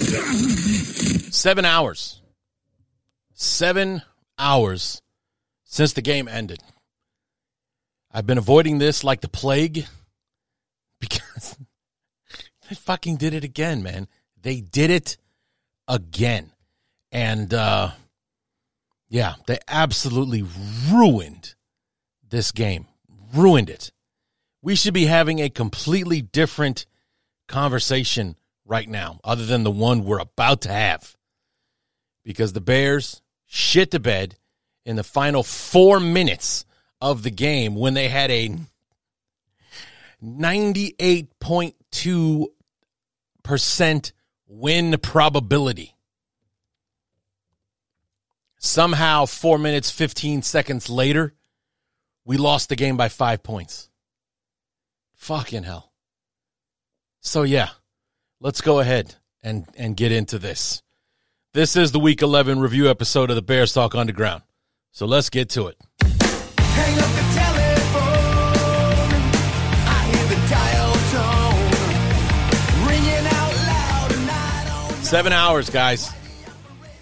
Seven hours. Seven hours since the game ended. I've been avoiding this like the plague because they fucking did it again, man. They did it again. And uh yeah, they absolutely ruined this game. Ruined it. We should be having a completely different conversation right now, other than the one we're about to have. Because the Bears shit the bed in the final four minutes of the game when they had a 98.2% win probability. Somehow, four minutes, 15 seconds later, we lost the game by five points. Fucking hell. So, yeah, let's go ahead and, and get into this. This is the Week 11 review episode of the Bears Talk Underground. So, let's get to it. Hang up the telephone. I hear the dial tone ringing out loud, and I Seven hours, guys.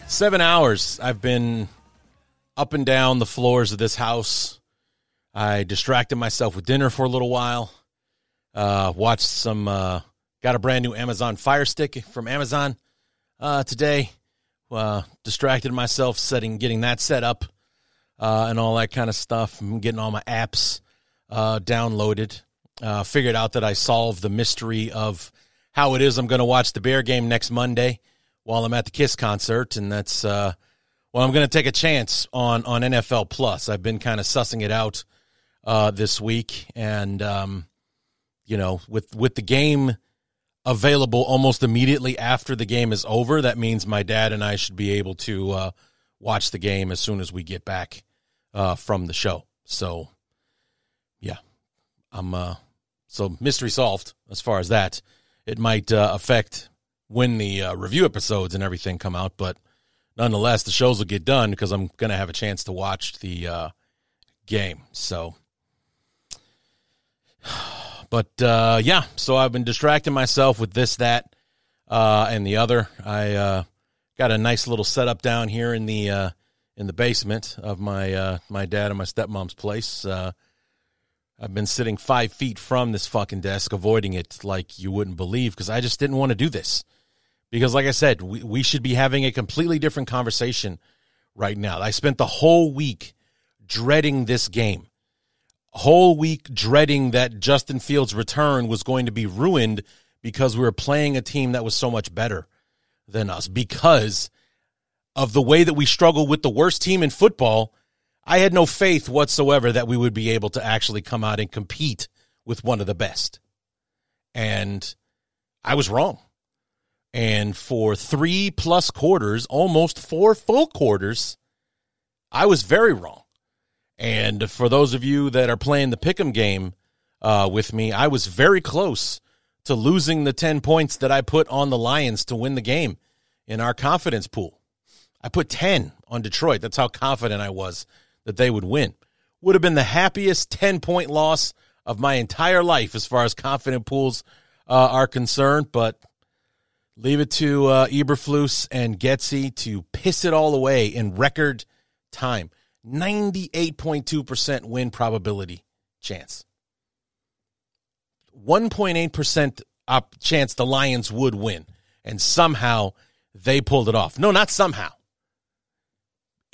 Seven hours. I've been up and down the floors of this house. I distracted myself with dinner for a little while. Uh, watched some. Uh, got a brand new Amazon Fire Stick from Amazon uh, today. Uh, distracted myself setting, getting that set up, uh, and all that kind of stuff. I'm getting all my apps uh, downloaded. Uh, figured out that I solved the mystery of how it is I'm going to watch the Bear game next Monday while I'm at the Kiss concert, and that's uh, well, I'm going to take a chance on on NFL Plus. I've been kind of sussing it out this week, and um, you know, with with the game available almost immediately after the game is over, that means my dad and I should be able to uh, watch the game as soon as we get back uh, from the show. So, yeah, I'm uh, so mystery solved as far as that. It might uh, affect when the uh, review episodes and everything come out, but nonetheless, the shows will get done because I'm going to have a chance to watch the uh, game. So, but uh, yeah, so I've been distracting myself with this, that, uh, and the other. I uh, got a nice little setup down here in the uh, in the basement of my uh, my dad and my stepmom's place. Uh, I've been sitting five feet from this fucking desk, avoiding it like you wouldn't believe, because I just didn't want to do this. Because, like I said, we, we should be having a completely different conversation right now. I spent the whole week dreading this game whole week dreading that Justin Fields' return was going to be ruined because we were playing a team that was so much better than us because of the way that we struggle with the worst team in football. I had no faith whatsoever that we would be able to actually come out and compete with one of the best. And I was wrong. And for three plus quarters, almost four full quarters, I was very wrong. And for those of you that are playing the pick'em game uh, with me, I was very close to losing the 10 points that I put on the Lions to win the game in our confidence pool. I put 10 on Detroit. That's how confident I was that they would win. Would have been the happiest 10 point loss of my entire life as far as confident pools uh, are concerned, but leave it to uh, Eberflus and Getsy to piss it all away in record time. 98.2% win probability chance. 1.8% up chance the Lions would win. And somehow they pulled it off. No, not somehow.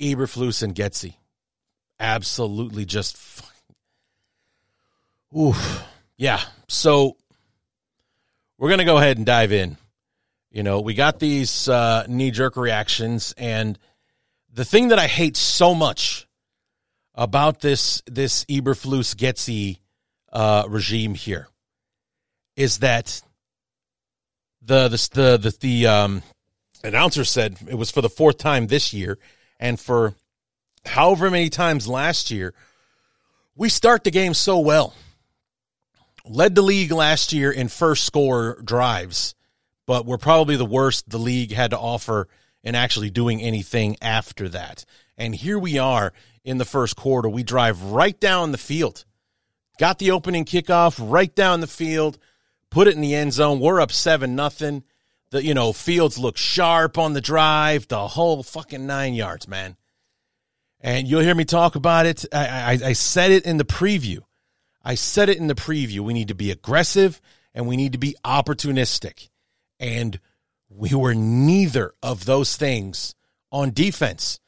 Eberflus and Getsy. Absolutely just. Oof. Yeah. So we're going to go ahead and dive in. You know, we got these uh, knee jerk reactions, and the thing that I hate so much about this this Eberflus Getsy uh, regime here is that the the the the, the um announcer said it was for the fourth time this year, and for however many times last year, we start the game so well. Led the league last year in first score drives, but we're probably the worst the league had to offer in actually doing anything after that. And here we are in the first quarter. We drive right down the field. Got the opening kickoff right down the field, put it in the end zone. We're up 7 nothing. The you know, Fields look sharp on the drive, the whole fucking 9 yards, man. And you'll hear me talk about it. I, I, I said it in the preview. I said it in the preview. We need to be aggressive and we need to be opportunistic. And we were neither of those things on defense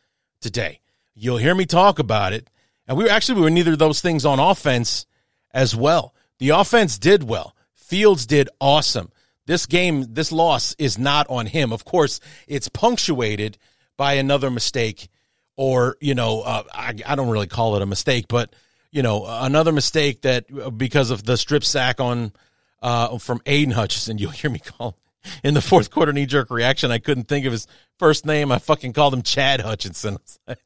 today. You'll hear me talk about it. And we were actually we were neither of those things on offense as well. The offense did well. Fields did awesome. This game, this loss is not on him. Of course, it's punctuated by another mistake or, you know, uh, I, I don't really call it a mistake, but, you know, another mistake that because of the strip sack on uh, from Aidan Hutchinson, you'll hear me call in the fourth quarter knee jerk reaction. I couldn't think of his first name. I fucking called him Chad Hutchinson.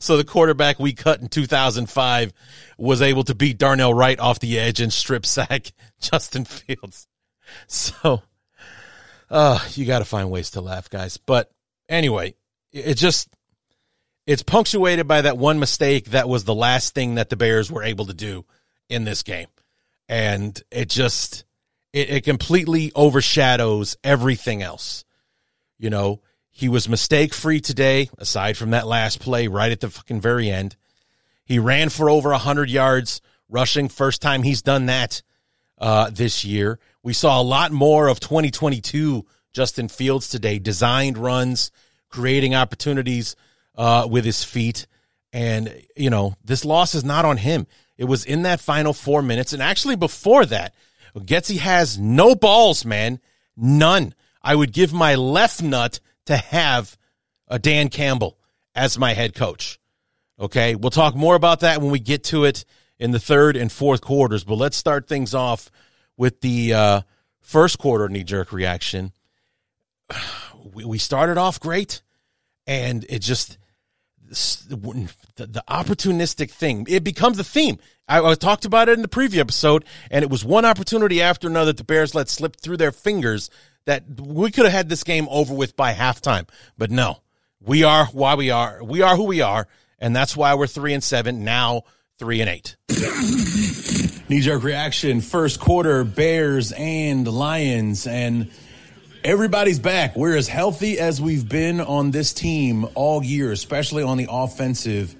so the quarterback we cut in 2005 was able to beat Darnell Wright off the edge and strip sack Justin Fields. So, uh, you got to find ways to laugh, guys. But anyway, it just it's punctuated by that one mistake that was the last thing that the Bears were able to do in this game. And it just it, it completely overshadows everything else. You know, he was mistake free today, aside from that last play right at the fucking very end. He ran for over 100 yards rushing, first time he's done that uh, this year. We saw a lot more of 2022 Justin Fields today, designed runs, creating opportunities uh, with his feet. And, you know, this loss is not on him. It was in that final four minutes. And actually, before that, Getsy has no balls, man. None. I would give my left nut to have a Dan Campbell as my head coach. Okay. We'll talk more about that when we get to it in the third and fourth quarters. But let's start things off with the uh, first quarter knee jerk reaction. We started off great, and it just the, the opportunistic thing it becomes a theme. I, I, talked about it in the preview episode, and it was one opportunity after another that the Bears let slip through their fingers that we could have had this game over with by halftime. But no, we are why we are. We are who we are, and that's why we're three and seven now, three and eight. Knee jerk reaction, first quarter, Bears and Lions, and everybody's back. We're as healthy as we've been on this team all year, especially on the offensive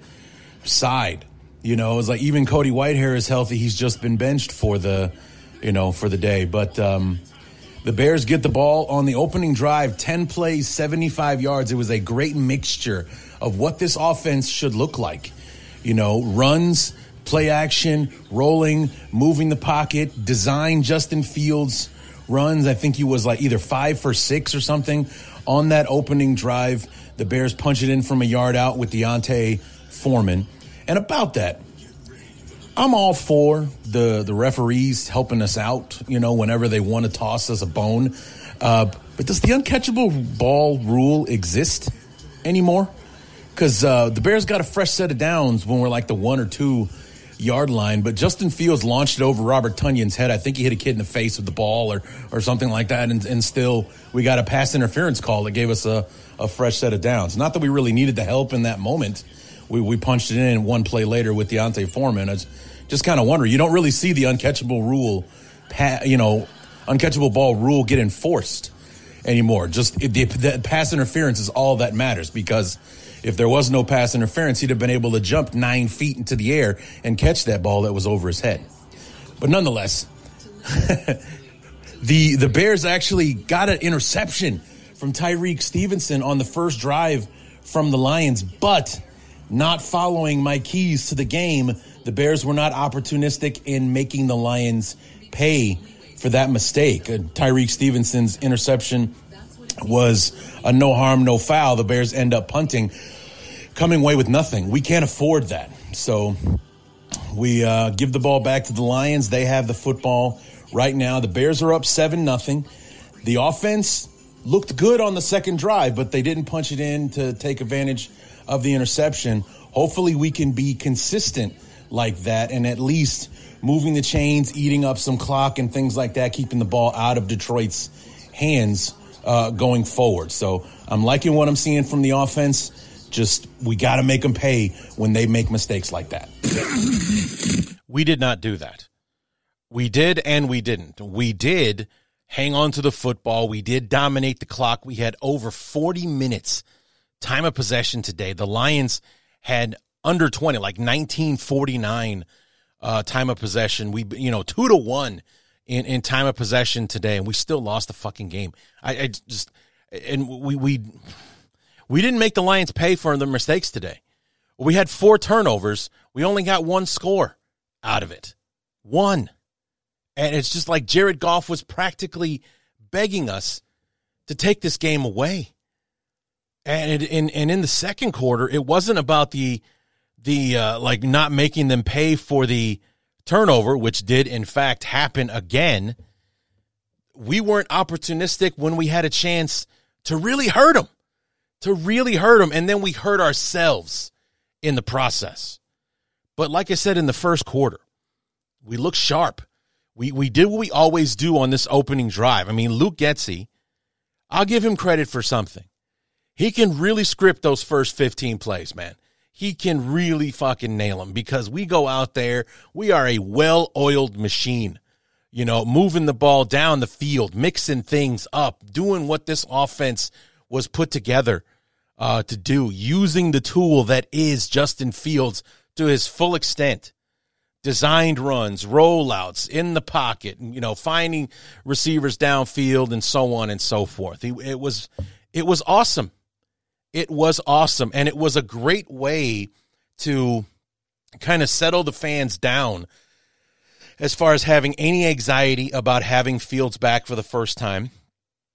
side. You know, it's like even Cody Whitehair is healthy. He's just been benched for the, you know, for the day. But um, the Bears get the ball on the opening drive, 10 plays, 75 yards. It was a great mixture of what this offense should look like. You know, runs, play action, rolling, moving the pocket, design Justin Fields runs. I think he was like either five for six or something on that opening drive. The Bears punch it in from a yard out with D'Onta Foreman. And about that, I'm all for the the referees helping us out, you know, whenever they want to toss us a bone. Uh, but does the uncatchable ball rule exist anymore? Because uh, the Bears got a fresh set of downs when we're like the one or two yard line, but Justin Fields launched it over Robert Tonyan's head. I think he hit a kid in the face with the ball or or something like that, and, and still we got a pass interference call that gave us a, a fresh set of downs. Not that we really needed the help in that moment. We, we punched it in one play later with D'Onta Foreman. I just kind of wonder. You don't really see the uncatchable rule, you know, uncatchable ball rule get enforced anymore. Just the, the pass interference is all that matters because – if there was no pass interference, he'd have been able to jump nine feet into the air and catch that ball that was over his head. But nonetheless, the the Bears actually got an interception from Tyrique Stevenson on the first drive from the Lions, but not following my keys to the game, the Bears were not opportunistic in making the Lions pay for that mistake. Tyrique Stevenson's interception was a no harm, no foul. The Bears end up punting, coming away with nothing. We can't afford that. So we uh, give the ball back to the Lions. They have the football right now. The Bears are up 7 nothing. The offense looked good on the second drive, but they didn't punch it in to take advantage of the interception. Hopefully, we can be consistent like that and at least moving the chains, eating up some clock and things like that, keeping the ball out of Detroit's hands uh, going forward. So I'm liking what I'm seeing from the offense. Just we got to make them pay when they make mistakes like that. We did not do that. We did and we didn't. We did hang on to the football. We did dominate the clock. We had over 40 minutes time of possession today. The Lions had under 20, like 1949 uh, time of possession. We, you know, two to one in, in time of possession today, and we still lost the fucking game. I, I just, and we, we, we didn't make the Lions pay for their mistakes today. We had four turnovers. We only got one score out of it. One. And it's just like Jared Goff was practically begging us to take this game away. And it, and and in the second quarter, it wasn't about the the uh, like not making them pay for the turnover, which did in fact happen again. We weren't opportunistic when we had a chance to really hurt them, to really hurt them, and then we hurt ourselves in the process. But like I said in the first quarter, we looked sharp. We we did what we always do on this opening drive. I mean, Luke Getsy, I'll give him credit for something. He can really script those first 15 plays, man. He can really fucking nail them because we go out there, we are a well-oiled machine. You know, moving the ball down the field, mixing things up, doing what this offense was put together uh, to do, using the tool that is Justin Fields to his full extent designed runs, rollouts in the pocket, you know, finding receivers downfield and so on and so forth. It was it was awesome. It was awesome and it was a great way to kind of settle the fans down as far as having any anxiety about having Fields back for the first time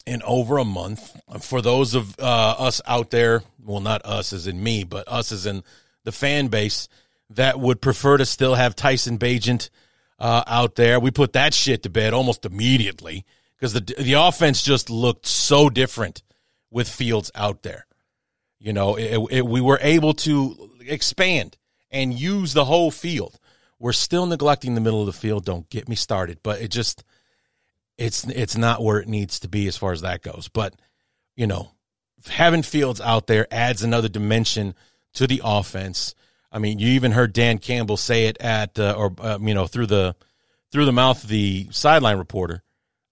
in over a month. For those of uh, us out there, well, not us as in me, but us as in the fan base that would prefer to still have Tyson Bagent uh, out there. We put that shit to bed almost immediately because the the offense just looked so different with Fields out there. You know, it, it, we were able to expand and use the whole field. We're still neglecting the middle of the field. Don't get me started, but it just it's it's not where it needs to be as far as that goes. But you know, having Fields out there adds another dimension to the offense. I mean, you even heard Dan Campbell say it at uh, or uh, you know through the through the mouth of the sideline reporter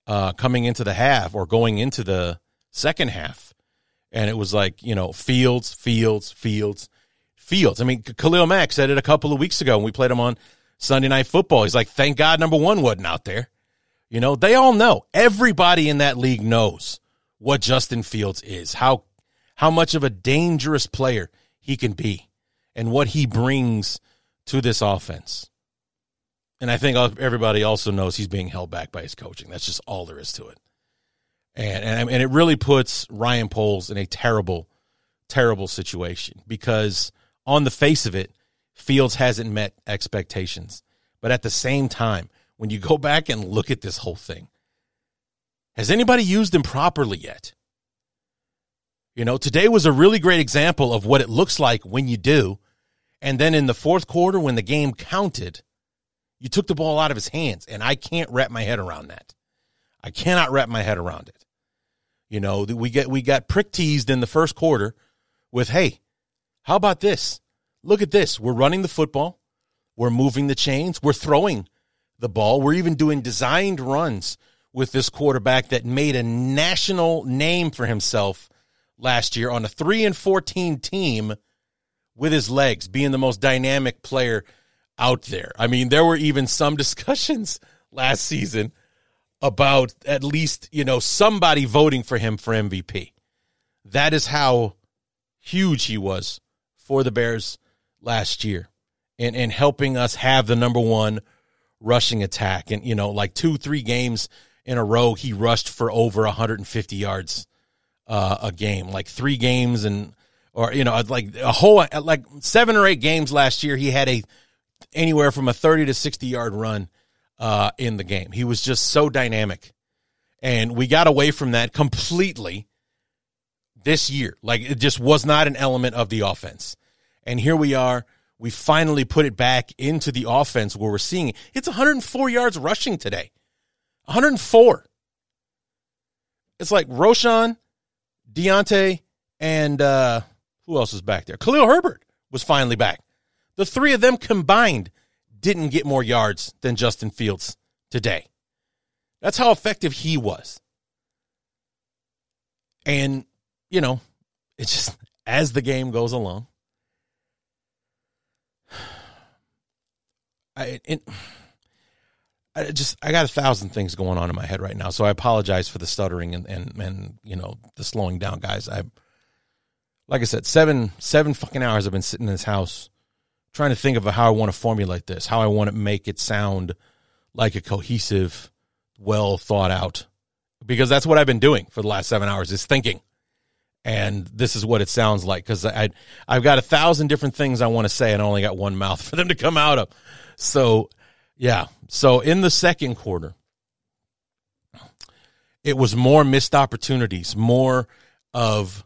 uh, coming into the half or going into the second half, and it was like you know Fields, Fields, Fields, Fields. I mean, Khalil Mack said it a couple of weeks ago when we played him on Sunday Night Football. He's like, "Thank God, number one wasn't out there." You know, they all know. Everybody in that league knows what Justin Fields is, how how much of a dangerous player he can be, and what he brings to this offense. And I think everybody also knows he's being held back by his coaching. That's just all there is to it. And and, and it really puts Ryan Poles in a terrible, terrible situation because on the face of it, Fields hasn't met expectations. But at the same time, when you go back and look at this whole thing, has anybody used him properly yet? You know, today was a really great example of what it looks like when you do. And then in the fourth quarter, when the game counted, you took the ball out of his hands. And I can't wrap my head around that. I cannot wrap my head around it. You know, we get we got prick teased in the first quarter with, hey, how about this? Look at this. We're running the football. We're moving the chains. We're throwing the ball. We're even doing designed runs with this quarterback that made a national name for himself last year on a 3 and 14 team with his legs, being the most dynamic player out there. I mean, there were even some discussions last season about at least, you know, somebody voting for him for MVP. That is how huge he was for the Bears last year and, and helping us have the number one rushing attack. And, you know, like two, three games in a row, he rushed for over 150 yards uh, a game. Like three games and, or, you know, like a whole, like seven or eight games last year, he had a anywhere from a 30 to 60 yard run uh, in the game. He was just so dynamic. And we got away from that completely this year. Like it just was not an element of the offense. And here we are. We finally put it back into the offense where we're seeing it. It's 104 yards rushing today. 104. It's like Roschon, D'Onta, and uh, who else is back there? Khalil Herbert was finally back. The three of them combined didn't get more yards than Justin Fields today. That's how effective he was. And, you know, it's just as the game goes along, I it, I just I got a thousand things going on in my head right now, so I apologize for the stuttering and and and you know the slowing down, guys. I like I said, seven seven fucking hours I've been sitting in this house trying to think of how I want to formulate this, how I want to make it sound like a cohesive, well thought out, because that's what I've been doing for the last seven hours is thinking and this is what it sounds like because I I've got a thousand different things I want to say and I only got one mouth for them to come out of. So yeah, so in the second quarter, it was more missed opportunities, more of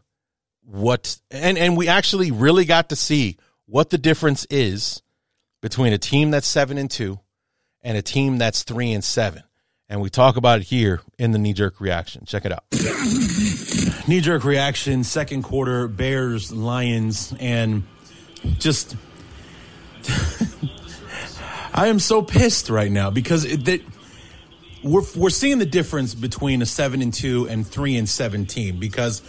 what and and we actually really got to see what the difference is between a team that's 7 and 2 and a team that's 3 and 7. And we talk about it here in the knee jerk reaction. Check it out. Knee jerk reaction, second quarter, Bears, Lions, and just. I am so pissed right now because it, that we're we're seeing the difference between a seven and two and three and seventeen because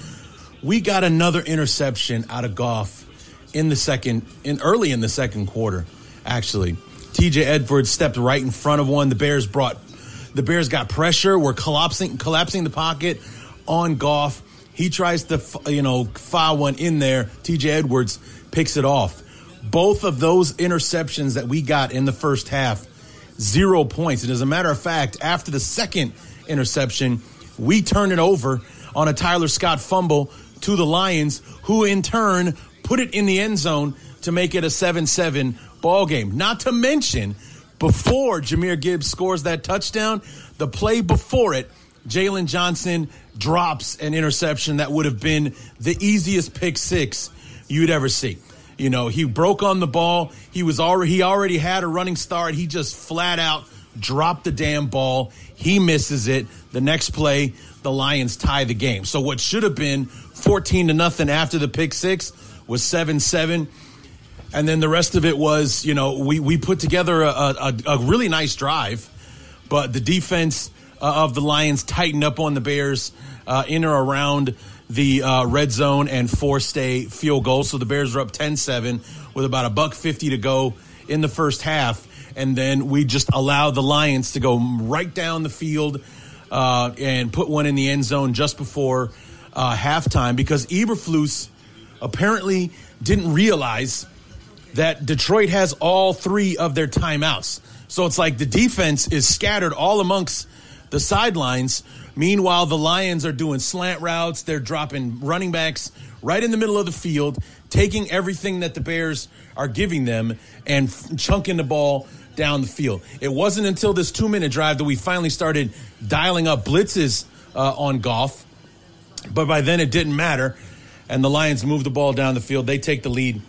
we got another interception out of Goff in the second in early in the second quarter. Actually, T.J. Edwards stepped right in front of one. The Bears brought the Bears got pressure. We're collapsing collapsing the pocket on Goff. He tries to you know file one in there. T.J. Edwards picks it off. Both of those interceptions that we got in the first half, zero points. And as a matter of fact, after the second interception, we turn it over on a Tyler Scott fumble to the Lions, who in turn put it in the end zone to make it a 7 7 ball game. Not to mention, before Jahmyr Gibbs scores that touchdown, the play before it, Jaylon Johnson drops an interception that would have been the easiest pick six you'd ever see. You know, he broke on the ball. He was already he already had a running start. He just flat out dropped the damn ball. He misses it. The next play, the Lions tie the game. So what should have been 14 to nothing after the pick six was 7-7. And then the rest of it was, you know, we, we put together a, a, a really nice drive, but the defense uh, of the Lions tightened up on the Bears uh, in or around the uh, red zone and forced a field goal. So the Bears are up 10-7 with about a buck 50 to go in the first half. And then we just allowed the Lions to go right down the field uh, and put one in the end zone just before uh, halftime because Eberflus apparently didn't realize that Detroit has all three of their timeouts. So it's like the defense is scattered all amongst the sidelines. Meanwhile, the Lions are doing slant routes. They're dropping running backs right in the middle of the field, taking everything that the Bears are giving them and chunking the ball down the field. It wasn't until this two minute drive that we finally started dialing up blitzes uh, on Goff. But by then, it didn't matter. And the Lions move the ball down the field. They take the lead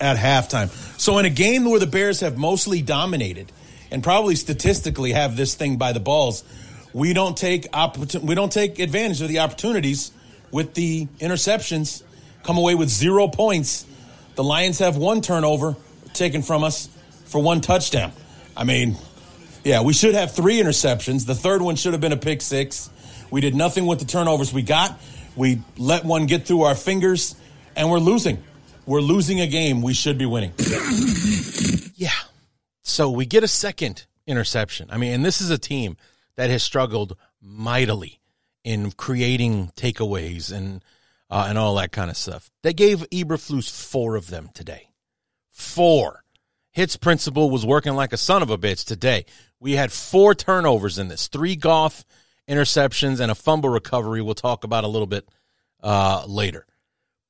at halftime. So, in a game where the Bears have mostly dominated and probably statistically have this thing by the balls, we don't take opportun- we don't take advantage of the opportunities with the interceptions. Come away with zero points. The Lions have one turnover taken from us for one touchdown. I mean, yeah, we should have three interceptions. The third one should have been a pick six. We did nothing with the turnovers we got. We let one get through our fingers, and we're losing. We're losing a game we should be winning. Yeah. So we get a second interception. I mean, and this is a team that has struggled mightily in creating takeaways and uh, and all that kind of stuff. They gave Eberflus four of them today. Four. HITS principle was working like a son of a bitch today. We had four turnovers in this, three Goff interceptions and a fumble recovery. We'll talk about a little bit uh, later.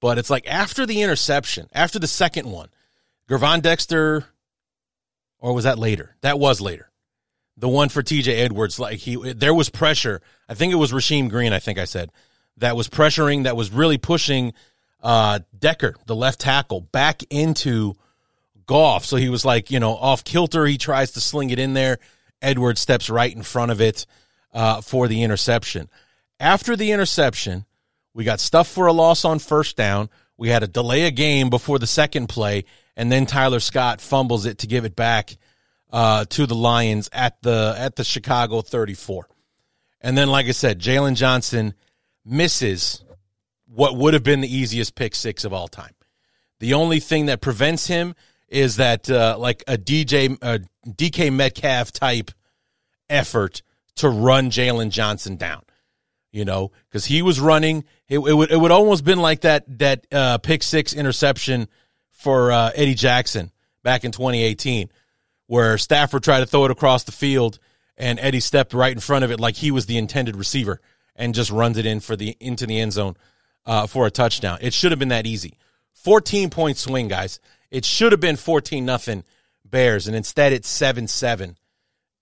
But it's like after the interception, after the second one, Gervon Dexter, or was that later? That was later. the one for TJ Edwards, like he, there was pressure. I think it was Rasheem Green. I think I said that was pressuring, that was really pushing uh, Decker, the left tackle, back into Goff. So he was like, you know, off kilter. He tries to sling it in there. Edwards steps right in front of it uh, for the interception. After the interception, we got stuff for a loss on first down. We had a delay a game before the second play, and then Tyler Scott fumbles it to give it back uh, to the Lions at the at the Chicago 34. And then, like I said, Jaylon Johnson misses what would have been the easiest pick six of all time. The only thing that prevents him is that uh, like a DJ uh, DK Metcalf type effort to run Jaylon Johnson down. You know, because he was running, it, it, would it would almost been like that that uh, pick six interception for uh, Eddie Jackson back in 2018, where Stafford tried to throw it across the field and Eddie stepped right in front of it like he was the intended receiver and just runs it in for the into the end zone uh, for a touchdown. It should have been that easy. 14 point swing, guys. It should have been 14 nothing Bears, and instead it's 7 7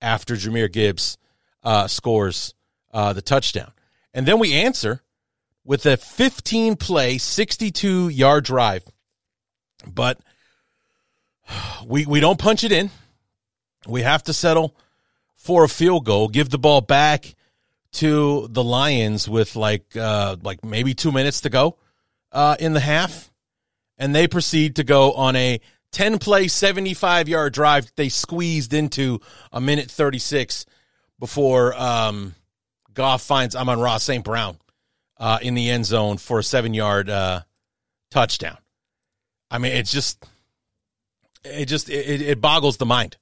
after Jahmyr Gibbs uh, scores uh, the touchdown. And then we answer with a 15 play, 62 yard drive. But we, we don't punch it in. We have to settle for a field goal, give the ball back to the Lions with like uh, like maybe two minutes to go uh, in the half, and they proceed to go on a ten play, seventy five yard drive. They squeezed into a minute thirty six before um, Goff finds Amon-Ra St. Brown uh, in the end zone for a seven yard uh, touchdown. I mean, it's just it just it, it boggles the mind.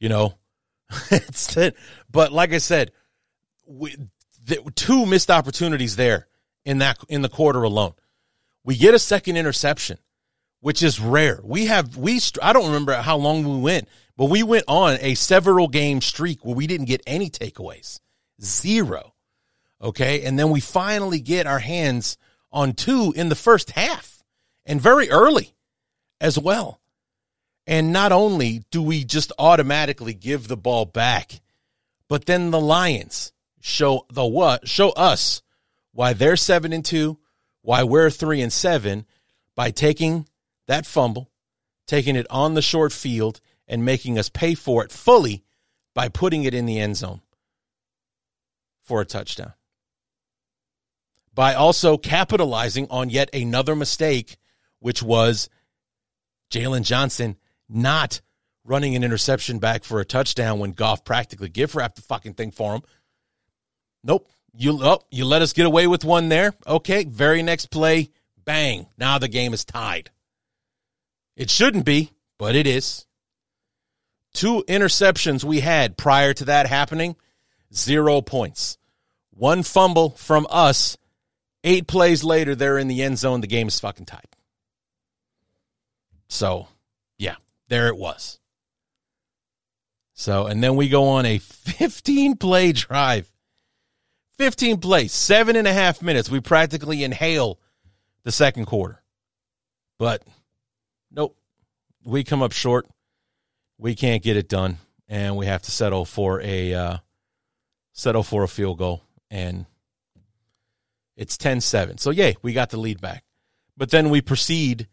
You know, it's that. But like I said, we, the, two missed opportunities there in that in the quarter alone. We get a second interception, which is rare. We have we I don't remember how long we went, but we went on a several game streak where we didn't get any takeaways. Zero. Okay? And then we finally get our hands on two in the first half and very early as well. And not only do we just automatically give the ball back, but then the Lions show the what show us why they're seven and two, why we're three and seven by taking that fumble, taking it on the short field, and making us pay for it fully by putting it in the end zone for a touchdown. By also capitalizing on yet another mistake, which was Jaylon Johnson not running an interception back for a touchdown when Goff practically gift wrapped the fucking thing for him. Nope. You oh, you let us get away with one there. Okay, very next play, bang. Now the game is tied. It shouldn't be, but it is. Two interceptions we had prior to that happening, zero points. One fumble from us. Eight plays later, they're in the end zone. The game is fucking tied. So, yeah, there it was. So, and then we go on a 15 play drive 15 plays, seven and a half minutes. We practically inhale the second quarter. But nope, we come up short. We can't get it done, and we have to settle for a uh, settle for a field goal, and it's 10-7. So yay, we got the lead back. But then we proceed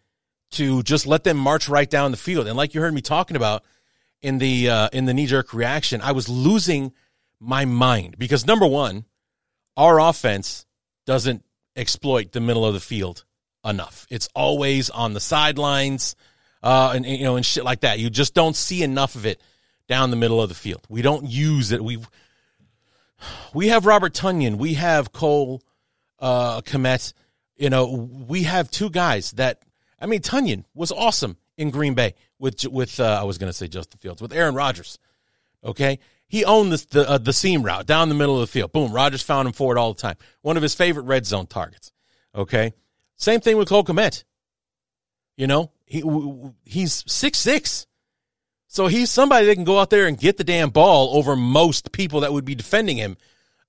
to just let them march right down the field. And like you heard me talking about in the uh, in the knee jerk reaction, I was losing my mind because number one, our offense doesn't exploit the middle of the field enough. It's always on the sidelines, uh, and, you know, and shit like that. You just don't see enough of it down the middle of the field. We don't use it. We we have Robert Tonyan. We have Cole uh, Kmet. You know, we have two guys that. I mean, Tonyan was awesome in Green Bay with with uh, I was going to say Justin Fields with Aaron Rodgers. Okay, he owned the the, uh, the seam route down the middle of the field. Boom, Rodgers found him for it all the time. One of his favorite red zone targets. Okay, same thing with Cole Kmet. You know, he he's six six, so he's somebody that can go out there and get the damn ball over most people that would be defending him.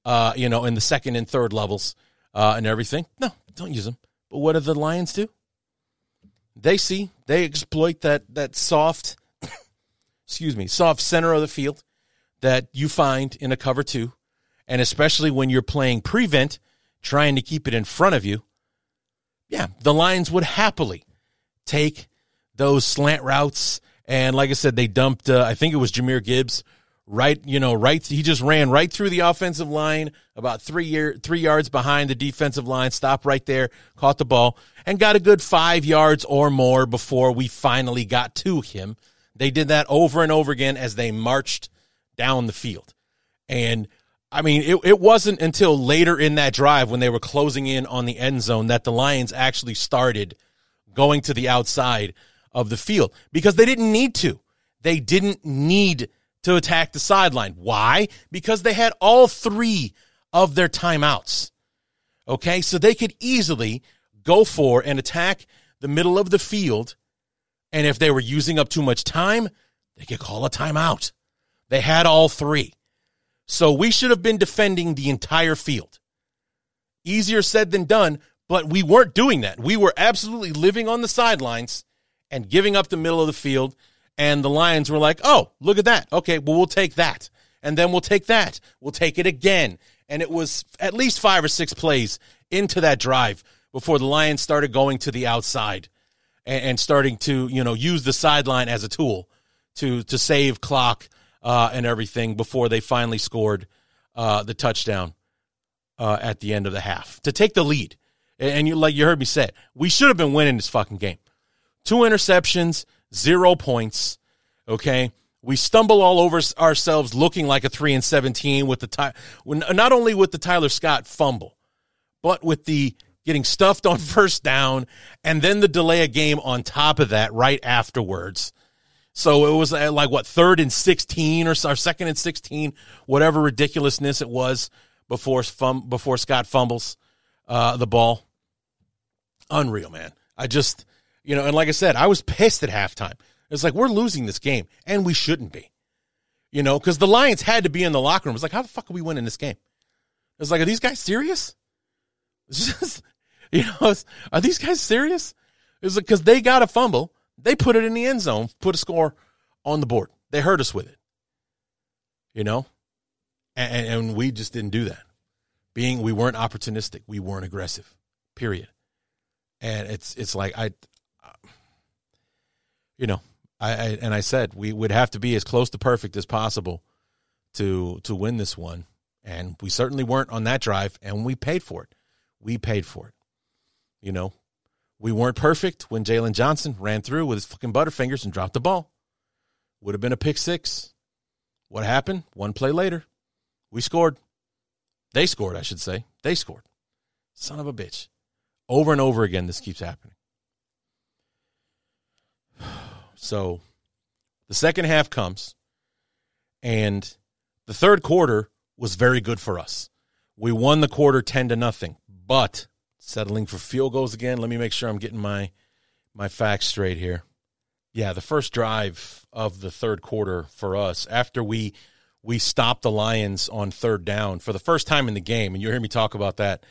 Uh, you know, in the second and third levels uh, and everything. No, don't use him. But what do the Lions do? They see they exploit that that soft, excuse me, soft center of the field that you find in a cover two, and especially when you're playing prevent, trying to keep it in front of you, yeah, the Lions would happily take those slant routes. And like I said, they dumped, uh, I think it was Jahmyr Gibbs, right, you know, right. He just ran right through the offensive line, about three year, three yards behind the defensive line, stopped right there, caught the ball, and got a good five yards or more before we finally got to him. They did that over and over again as they marched down the field. And I mean, it, it wasn't until later in that drive when they were closing in on the end zone that the Lions actually started going to the outside of the field because they didn't need to. They didn't need to attack the sideline. Why? Because they had all three of their timeouts. Okay, so they could easily go for and attack the middle of the field. And if they were using up too much time, they could call a timeout. They had all three. So we should have been defending the entire field. Easier said than done, but we weren't doing that. We were absolutely living on the sidelines and giving up the middle of the field. And the Lions were like, oh, look at that. Okay, well, we'll take that. And then we'll take that. We'll take it again. And it was at least five or six plays into that drive before the Lions started going to the outside and, and starting to, you know, use the sideline as a tool to to save clock uh, and everything before they finally scored uh, the touchdown uh, at the end of the half to take the lead. And you like you heard me say, it, we should have been winning this fucking game. Two interceptions, zero points. Okay, we stumble all over ourselves, looking like a three and seventeen with the Ty- not only with the Tyler Scott fumble, but with the getting stuffed on first down and then the delay of game on top of that right afterwards. So it was uh, like what third and sixteen or, or second and sixteen, whatever ridiculousness it was before fum, before Scott fumbles uh, the ball. Unreal, man. I just you know, and like I said, I was pissed at halftime. It's like we're losing this game, and we shouldn't be. You know, because the Lions had to be in the locker room. It's like, how the fuck are we winning this game? It's like, are these guys serious? It's just, you know, are these guys serious? It's like because they got a fumble they put it in the end zone, put a score on the board. They hurt us with it. You know? And, and we just didn't do that. Being we weren't opportunistic, we weren't aggressive. Period. And it's it's like I you know, I, I and I said we would have to be as close to perfect as possible to to win this one. And we certainly weren't on that drive and we paid for it. We paid for it. You know, we weren't perfect when Jaylon Johnson ran through with his fucking butterfingers and dropped the ball. Would have been a pick six. What happened? One play later, we scored. They scored, I should say. They scored. Son of a bitch. Over and over again, this keeps happening. So the second half comes, and the third quarter was very good for us. We won the quarter 10 to nothing, but settling for field goals again. Let me make sure I'm getting my my facts straight here. Yeah, the first drive of the third quarter for us after we we stopped the Lions on third down for the first time in the game, and you hear me talk about that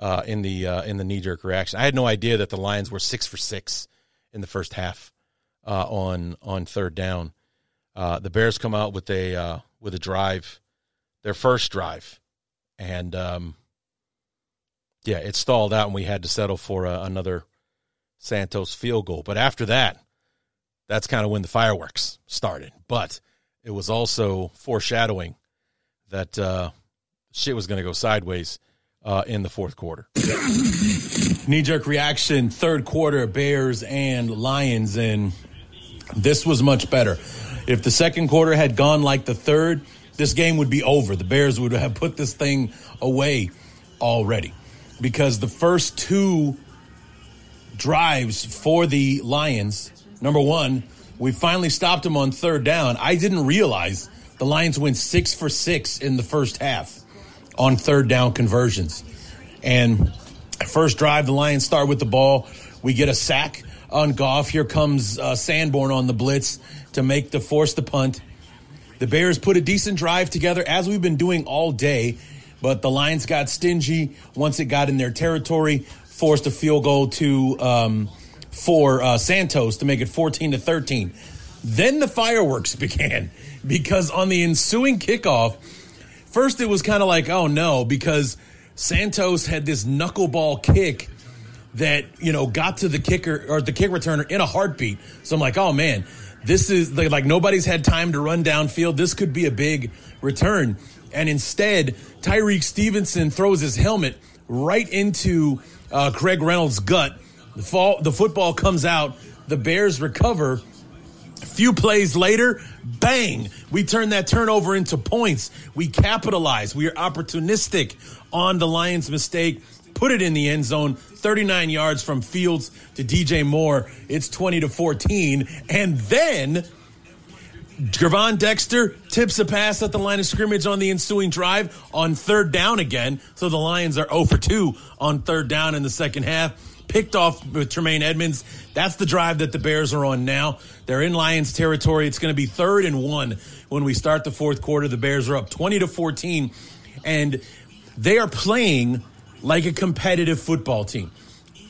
uh, in the uh, in the knee jerk reaction. I had no idea that the Lions were six for six in the first half uh, on on third down. Uh, the Bears come out with a uh, with a drive, their first drive, and um, yeah, it stalled out and we had to settle for uh, another Santos field goal. But after that, that's kind of when the fireworks started. But it was also foreshadowing that shit was going to go sideways uh, in the fourth quarter. Knee jerk reaction, third quarter, Bears and Lions. And this was much better. If the second quarter had gone like the third, this game would be over. The Bears would have put this thing away already because the first two drives for the Lions, number one, we finally stopped them on third down. I didn't realize the Lions went six for six in the first half on third down conversions. And first drive, the Lions start with the ball. We get a sack on Goff. Here comes uh, Sanborn on the blitz to make the force the punt. The Bears put a decent drive together as we've been doing all day. But the Lions got stingy once it got in their territory, forced a field goal to um, for uh, Santos to make it 14 to 13. Then the fireworks began because on the ensuing kickoff, first it was kind of like, oh no, because Santos had this knuckleball kick that, you know, got to the kicker or the kick returner in a heartbeat. So I'm like, oh man, this is like, nobody's had time to run downfield. This could be a big return. And instead, Tyrique Stevenson throws his helmet right into uh, Craig Reynolds' gut. The, fall, the football comes out. The Bears recover. A few plays later, bang, we turn that turnover into points. We capitalize. We are opportunistic on the Lions' mistake. Put it in the end zone, 39 yards from Fields to DJ Moore. It's 20 to 14. And then Gervon Dexter tips a pass at the line of scrimmage on the ensuing drive on third down again. So the Lions are 0 for 2 on third down in the second half. Picked off with Tremaine Edmunds. That's the drive that the Bears are on now. They're in Lions territory. It's going to be third and one when we start the fourth quarter. The Bears are up 20 to 14 and they are playing like a competitive football team.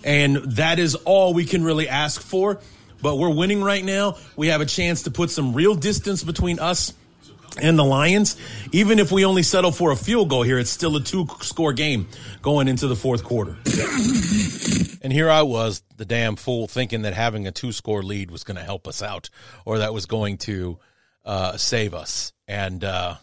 And that is all we can really ask for but we're winning right now. We have a chance to put some real distance between us and the Lions. Even if we only settle for a field goal here, it's still a two score game going into the fourth quarter. And here I was, the damn fool, thinking that having a two score lead was going to help us out or that was going to uh, save us. And uh,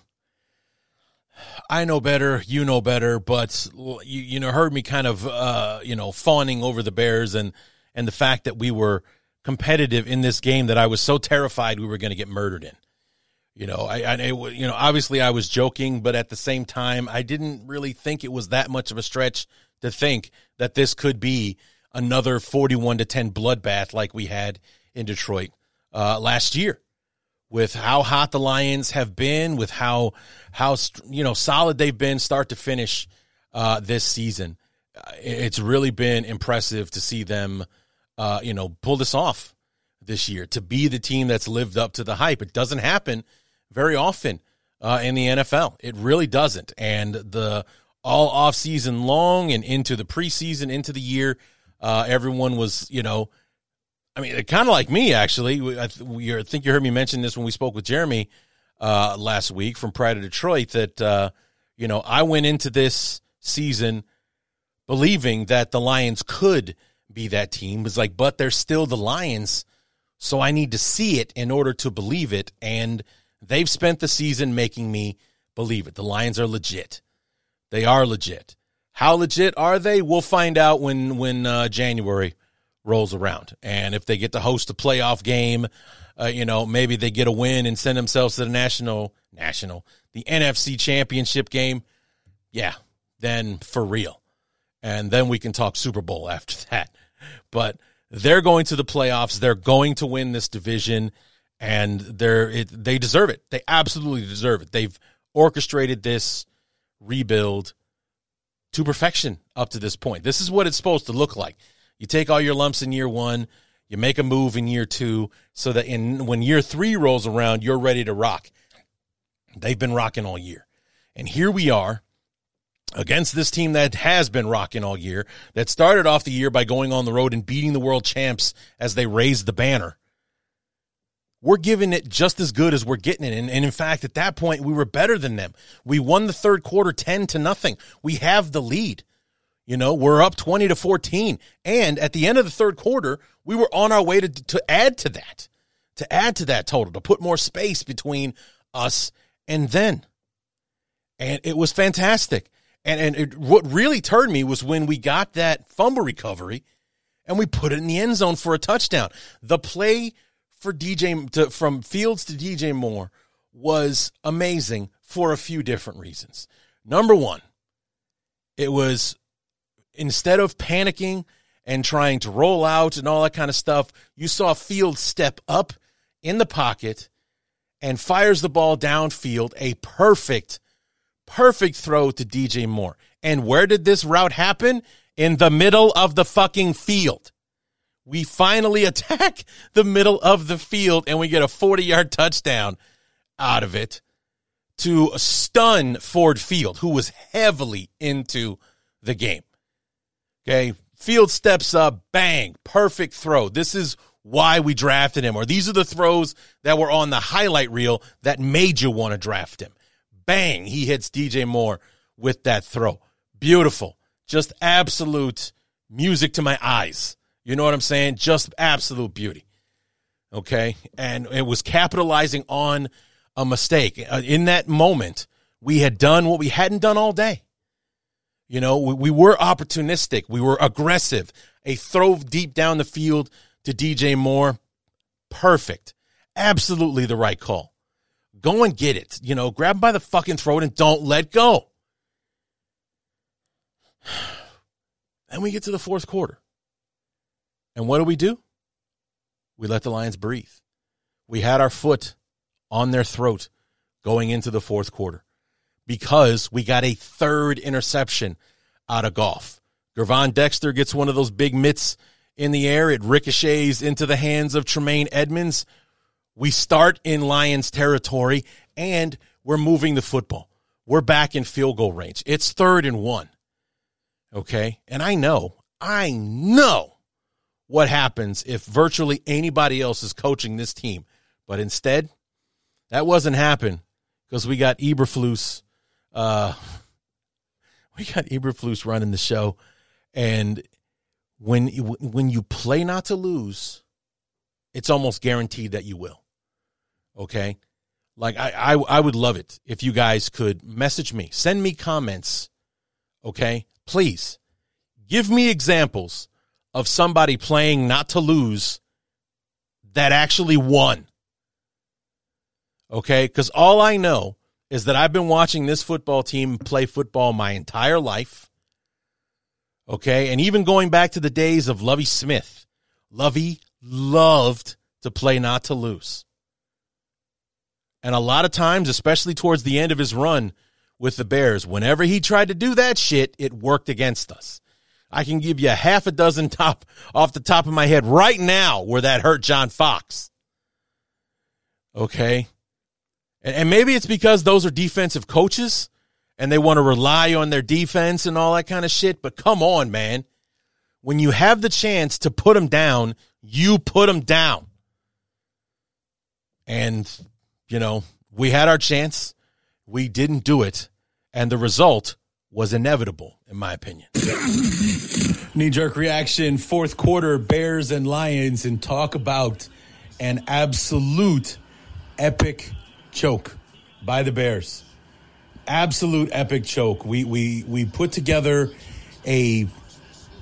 I know better, you know better, but you, you know heard me kind of uh, you know fawning over the Bears and and the fact that we were competitive in this game that I was so terrified we were going to get murdered in. You know, I, I, you know, obviously I was joking, but at the same time, I didn't really think it was that much of a stretch to think that this could be another forty-one to ten bloodbath like we had in Detroit uh, last year. With how hot the Lions have been, with how how you know solid they've been, start to finish uh, this season, it's really been impressive to see them uh, you know, pull this off this year to be the team that's lived up to the hype. It doesn't happen very often uh, in the NFL. It really doesn't. And the all off season long and into the preseason, into the year, uh, everyone was, you know, I mean, kind of like me actually. I, th- I think you heard me mention this when we spoke with Jeremy uh, last week from Pride of Detroit. That uh, you know, I went into this season believing that the Lions could be that team. It was like, but they're still the Lions. So I need to see it in order to believe it. And they've spent the season making me believe it. The Lions are legit. They are legit. How legit are they? We'll find out when when uh, January rolls around, and if they get to host a playoff game, uh, you know, maybe they get a win and send themselves to the national national the NFC Championship game. Yeah, then for real and then we can talk Super Bowl after that. But they're going to the playoffs. They're going to win this division, and they're it, they deserve it. They absolutely deserve it. They've orchestrated this rebuild to perfection up to this point. This is what it's supposed to look like. You take all your lumps in year one, you make a move in year two, so that in when year three rolls around, you're ready to rock. They've been rocking all year, and here we are against this team that has been rocking all year, that started off the year by going on the road and beating the world champs as they raised the banner. We're giving it just as good as we're getting it. And, and in fact, at that point, we were better than them. We won the third quarter 10 to nothing. We have the lead. You know, we're up 20 to 14. And at the end of the third quarter, we were on our way to, to add to that, to add to that total, to put more space between us and then. And it was fantastic. And and it, what really turned me was when we got that fumble recovery and we put it in the end zone for a touchdown. The play for DJ to, from Fields to DJ Moore was amazing for a few different reasons. Number one, it was instead of panicking and trying to roll out and all that kind of stuff, you saw Fields step up in the pocket and fires the ball downfield, a perfect Perfect throw to DJ Moore. And where did this route happen? In the middle of the fucking field. We finally attack the middle of the field and we get a 40 yard touchdown out of it to stun Ford Field, who was heavily into the game. Okay. Field steps up, bang, perfect throw. This is why we drafted him, or these are the throws that were on the highlight reel that made you want to draft him. Bang, he hits DJ Moore with that throw. Beautiful. Just absolute music to my eyes. You know what I'm saying? Just absolute beauty. Okay. And it was capitalizing on a mistake. Uh, In that moment, we had done what we hadn't done all day. You know, we, we were opportunistic. We were aggressive. A throw deep down the field to DJ Moore. Perfect. Absolutely the right call. Go and get it. You know, grab him by the fucking throat and don't let go. Then we get to the fourth quarter. And what do we do? We let the Lions breathe. We had our foot on their throat going into the fourth quarter because we got a third interception out of Goff. Gervon Dexter gets one of those big mitts in the air. It ricochets into the hands of Tremaine Edmunds. We start in Lions territory and we're moving the football. We're back in field goal range. It's third and one. Okay. And I know, I know what happens if virtually anybody else is coaching this team. But instead, that wasn't happen because we got Eberflus. Uh, we got Eberflus running the show, and when when you play not to lose, it's almost guaranteed that you will. Okay, like I I, I would love it if you guys could message me, send me comments. Okay, please give me examples of somebody playing not to lose that actually won. Okay, because all I know is that I've been watching this football team play football my entire life. Okay, and even going back to the days of Lovie Smith, Lovie loved to play not to lose. And a lot of times, especially towards the end of his run with the Bears, whenever he tried to do that shit, it worked against us. I can give you half a dozen top off the top of my head right now where that hurt John Fox. Okay. And, and maybe it's because those are defensive coaches and they want to rely on their defense and all that kind of shit. But come on, man. When you have the chance to put them down, you put them down. And, you know, we had our chance. We didn't do it. And the result was inevitable, in my opinion. Knee jerk reaction, fourth quarter, Bears and Lions, and talk about an absolute epic choke by the Bears. Absolute epic choke. We we we put together a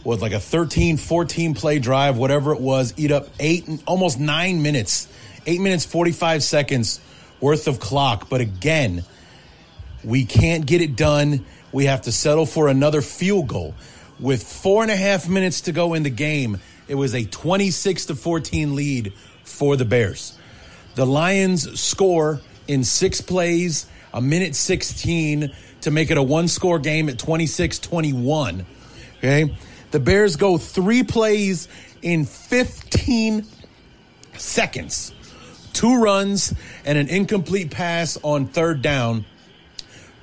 was like a 13, 14 play drive, whatever it was, eat up eight, almost nine minutes, eight minutes, 45 seconds worth of clock. But again, we can't get it done. We have to settle for another field goal. With four and a half minutes to go in the game, it was a 26 to 14 lead for the Bears. The Lions score in six plays, a minute 16 to make it a one score game at 26 21. Okay. The Bears go three plays in 15 seconds, two runs, and an incomplete pass on third down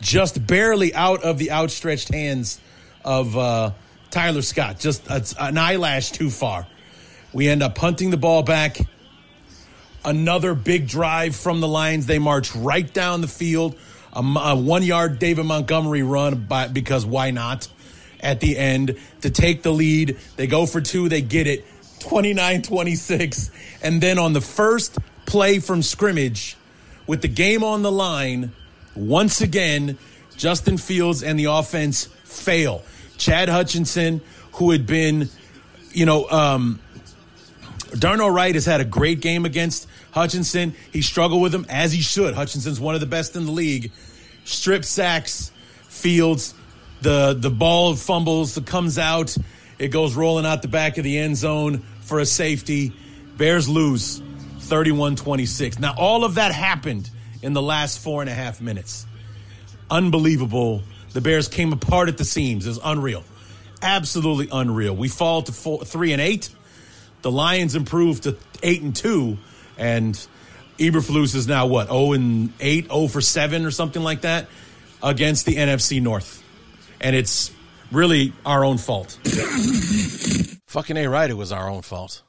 just barely out of the outstretched hands of uh, Tyler Scott, just a, an eyelash too far. We end up punting the ball back. Another big drive from the Lions. They march right down the field. A, a one yard David Montgomery run by, because why not? At the end to take the lead. They go for two. They get it 29 26. And then on the first play from scrimmage, with the game on the line, once again, Justin Fields and the offense fail. Chad Hutchinson, who had been, you know, um, Darnell Wright has had a great game against Hutchinson. He struggled with him as he should. Hutchinson's one of the best in the league. Strip sacks, Fields, the the ball fumbles, it comes out, it goes rolling out the back of the end zone for a safety. Bears lose 31-26. Now all of that happened in the last four and a half minutes. Unbelievable. The Bears came apart at the seams. It's unreal. Absolutely unreal. We fall to four, three and eight. The Lions improved to eight and two, and Eberflus is now what? 0 and 8, 0 for 7 or something like that against the NFC North. And it's really our own fault. Fucking A right, it was our own fault.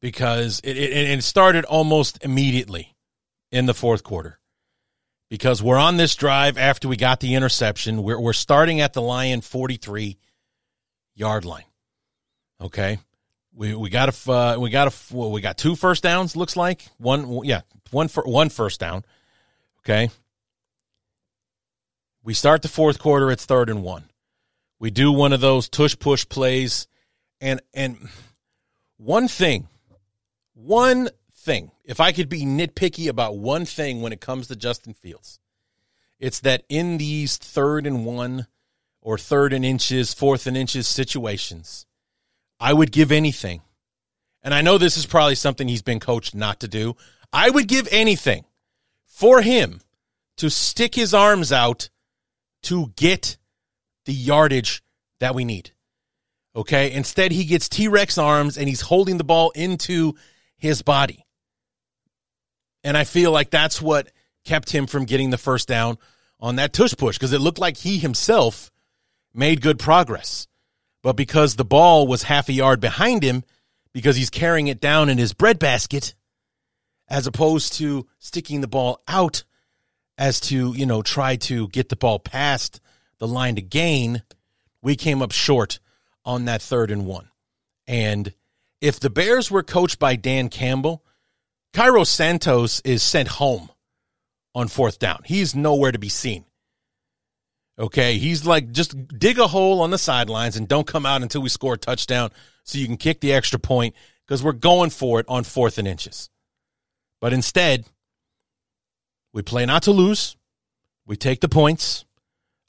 because it, it, it started almost immediately in the fourth quarter. Because we're on this drive after we got the interception. We're, we're starting at the Lion 43 yard line. Okay. We, we got a uh, we got a well, we got two first downs looks like one yeah one for one first down okay we start the fourth quarter it's third and one we do one of those tush push plays and and one thing one thing if i could be nitpicky about one thing when it comes to justin fields it's that in these third and one or third and inches fourth and inches situations i would give anything and i know this is probably something he's been coached not to do i would give anything for him to stick his arms out to get the yardage that we need. Okay. Instead, he gets T Rex arms and he's holding the ball into his body. And I feel like that's what kept him from getting the first down on that tush push because it looked like he himself made good progress. But because the ball was half a yard behind him, because he's carrying it down in his breadbasket, as opposed to sticking the ball out as to, you know, try to get the ball past the line to gain, we came up short on that third and one. And if the Bears were coached by Dan Campbell, Cairo Santos is sent home on fourth down. He's nowhere to be seen. Okay, he's like just dig a hole on the sidelines and don't come out until we score a touchdown so you can kick the extra point because we're going for it on fourth and inches. But instead, we play not to lose. We take the points.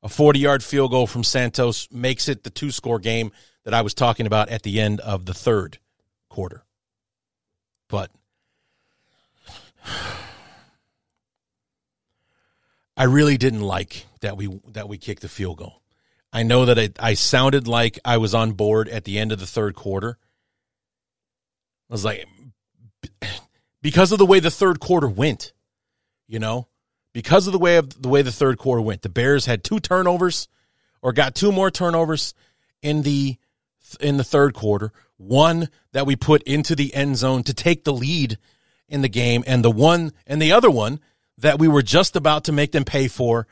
A 40 yard field goal from Santos makes it the two score game that I was talking about at the end of the third quarter. But I really didn't like that we that we kicked the field goal. I know that I, I sounded like I was on board at the end of the third quarter. I was like, because of the way the third quarter went, you know, because of the way of the way the third quarter went. The Bears had two turnovers or got two more turnovers in the in the third quarter. One that we put into the end zone to take the lead in the game and the one and the other one that we were just about to make them pay for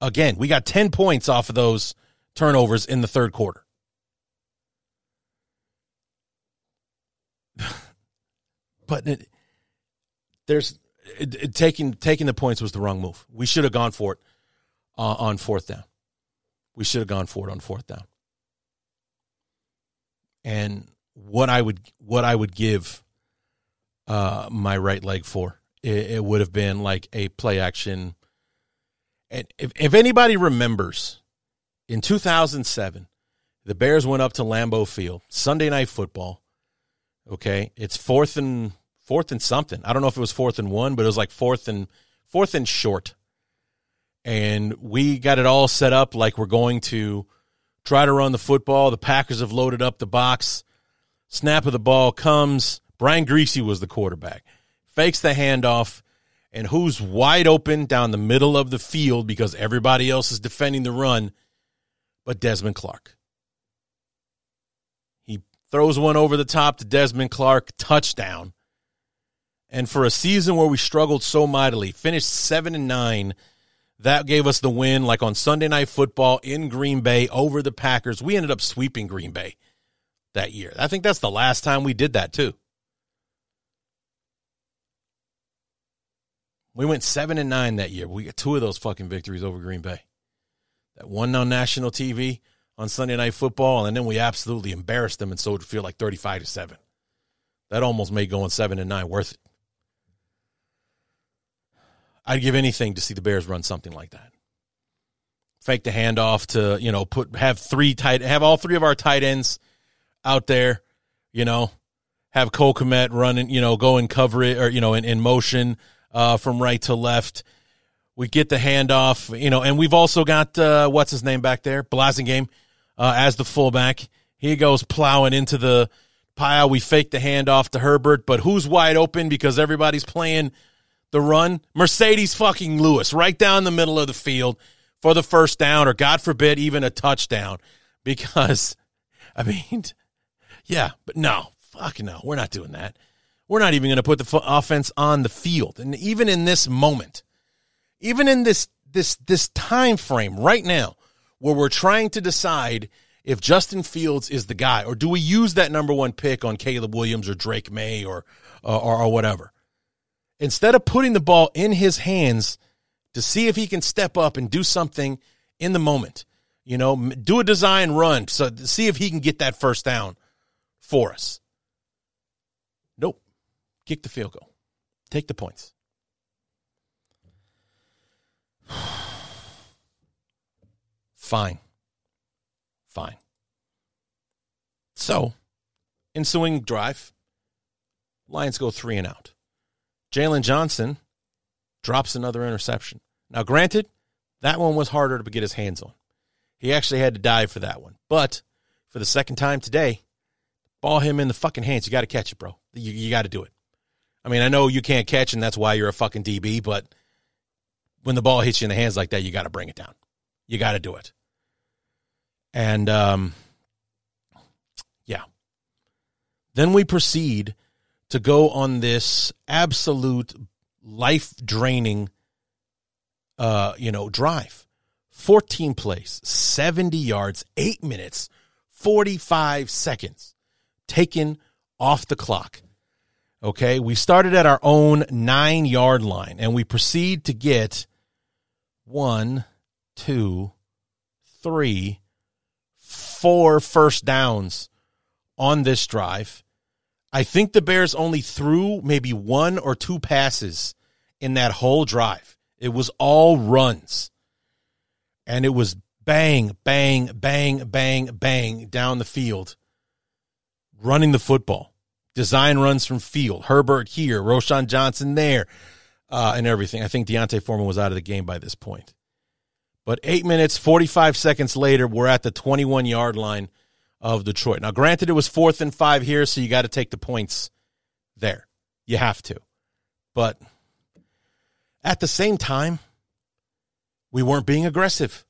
again. We got 10 points off of those turnovers in the third quarter. but it, there's it, it, taking taking the points was the wrong move. We should have gone for it uh, on fourth down. We should have gone for it on fourth down. And what I would what I would give uh, my right leg for it, it would have been like a play action. And if if anybody remembers, in 2007, the Bears went up to Lambeau Field Sunday Night Football. Okay, it's fourth and fourth and something. I don't know if it was fourth and one, but it was like fourth and fourth and short. And we got it all set up like we're going to try to run the football. The Packers have loaded up the box. Snap of the ball comes. Brian Griese was the quarterback. Fakes the handoff. And who's wide open down the middle of the field because everybody else is defending the run but Desmond Clark. He throws one over the top to Desmond Clark, touchdown. And for a season where we struggled so mightily, finished seven and nine, that gave us the win. Like on Sunday Night Football in Green Bay over the Packers, we ended up sweeping Green Bay that year. I think that's the last time we did that too. We went seven and nine that year. We got two of those fucking victories over Green Bay. That one on national TV on Sunday Night Football, and then we absolutely embarrassed them, and so it feel like thirty-five to seven. That almost made going seven and nine worth it. I'd give anything to see the Bears run something like that. Fake the handoff to, you know, put have three tight have all three of our tight ends out there, you know, have Cole Kmet running, you know, go and cover it or, you know, in, in motion uh, from right to left. We get the handoff, you know, and we've also got uh, what's his name back there, Blasingame, uh, as the fullback. He goes plowing into the pile. We fake the handoff to Herbert, but who's wide open because everybody's playing the run, Marcedes fucking Lewis right down the middle of the field for the first down, or God forbid, even a touchdown. Because, I mean, yeah, but no, fuck no, we're not doing that. We're not even going to put the offense on the field. And even in this moment, even in this this this time frame right now where we're trying to decide if Justin Fields is the guy or do we use that number 1 pick on Caleb Williams or Drake Maye or uh, or, or whatever. Instead of putting the ball in his hands to see if he can step up and do something in the moment, you know, do a design run so see if he can get that first down for us. Kick the field goal. Take the points. Fine. Fine. So, ensuing drive, Lions go three and out. Jaylon Johnson drops another interception. Now, granted, that one was harder to get his hands on. He actually had to dive for that one. But for the second time today, ball him in the fucking hands. You got to catch it, bro. You, you got to do it. I mean, I know you can't catch, and that's why you're a fucking DB, but when the ball hits you in the hands like that, you got to bring it down. You got to do it. And, um, yeah. Then we proceed to go on this absolute life draining, uh, you know, drive. 14 plays, 70 yards, eight minutes, 45 seconds taken off the clock. Okay. We started at our own nine yard line and we proceed to get one, two, three, four first downs on this drive. I think the Bears only threw maybe one or two passes in that whole drive. It was all runs. And it was bang, bang, bang, bang, bang down the field, running the football. Design runs from field. Herbert here, Roschon Johnson there, uh, and everything. I think D'Onta Foreman was out of the game by this point. But eight minutes, 45 seconds later, we're at the 21 yard line of Detroit. Now, granted, it was fourth and five here, so you got to take the points there. You have to. But at the same time, we weren't being aggressive.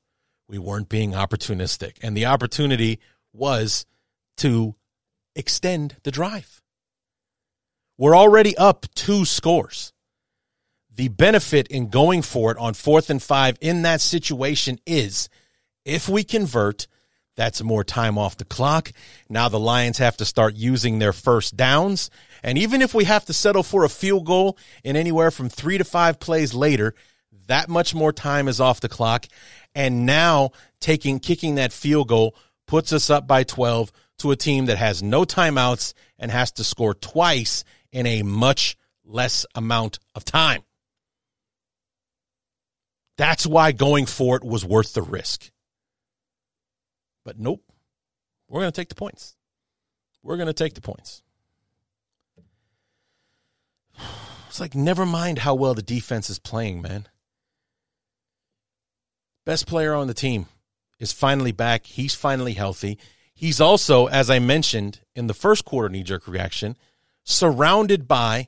We weren't being opportunistic. And the opportunity was to extend the drive. We're already up two scores. The benefit in going for it on fourth and five in that situation is if we convert, that's more time off the clock. Now the Lions have to start using their first downs. And even if we have to settle for a field goal in anywhere from three to five plays later, that much more time is off the clock. And now taking, kicking that field goal puts us up by 12 to a team that has no timeouts and has to score twice in a much less amount of time. That's why going for it was worth the risk. But nope, we're going to take the points. We're going to take the points. It's like, never mind how well the defense is playing, man. Best player on the team is finally back. He's finally healthy. He's also, as I mentioned in the first quarter knee jerk reaction, surrounded by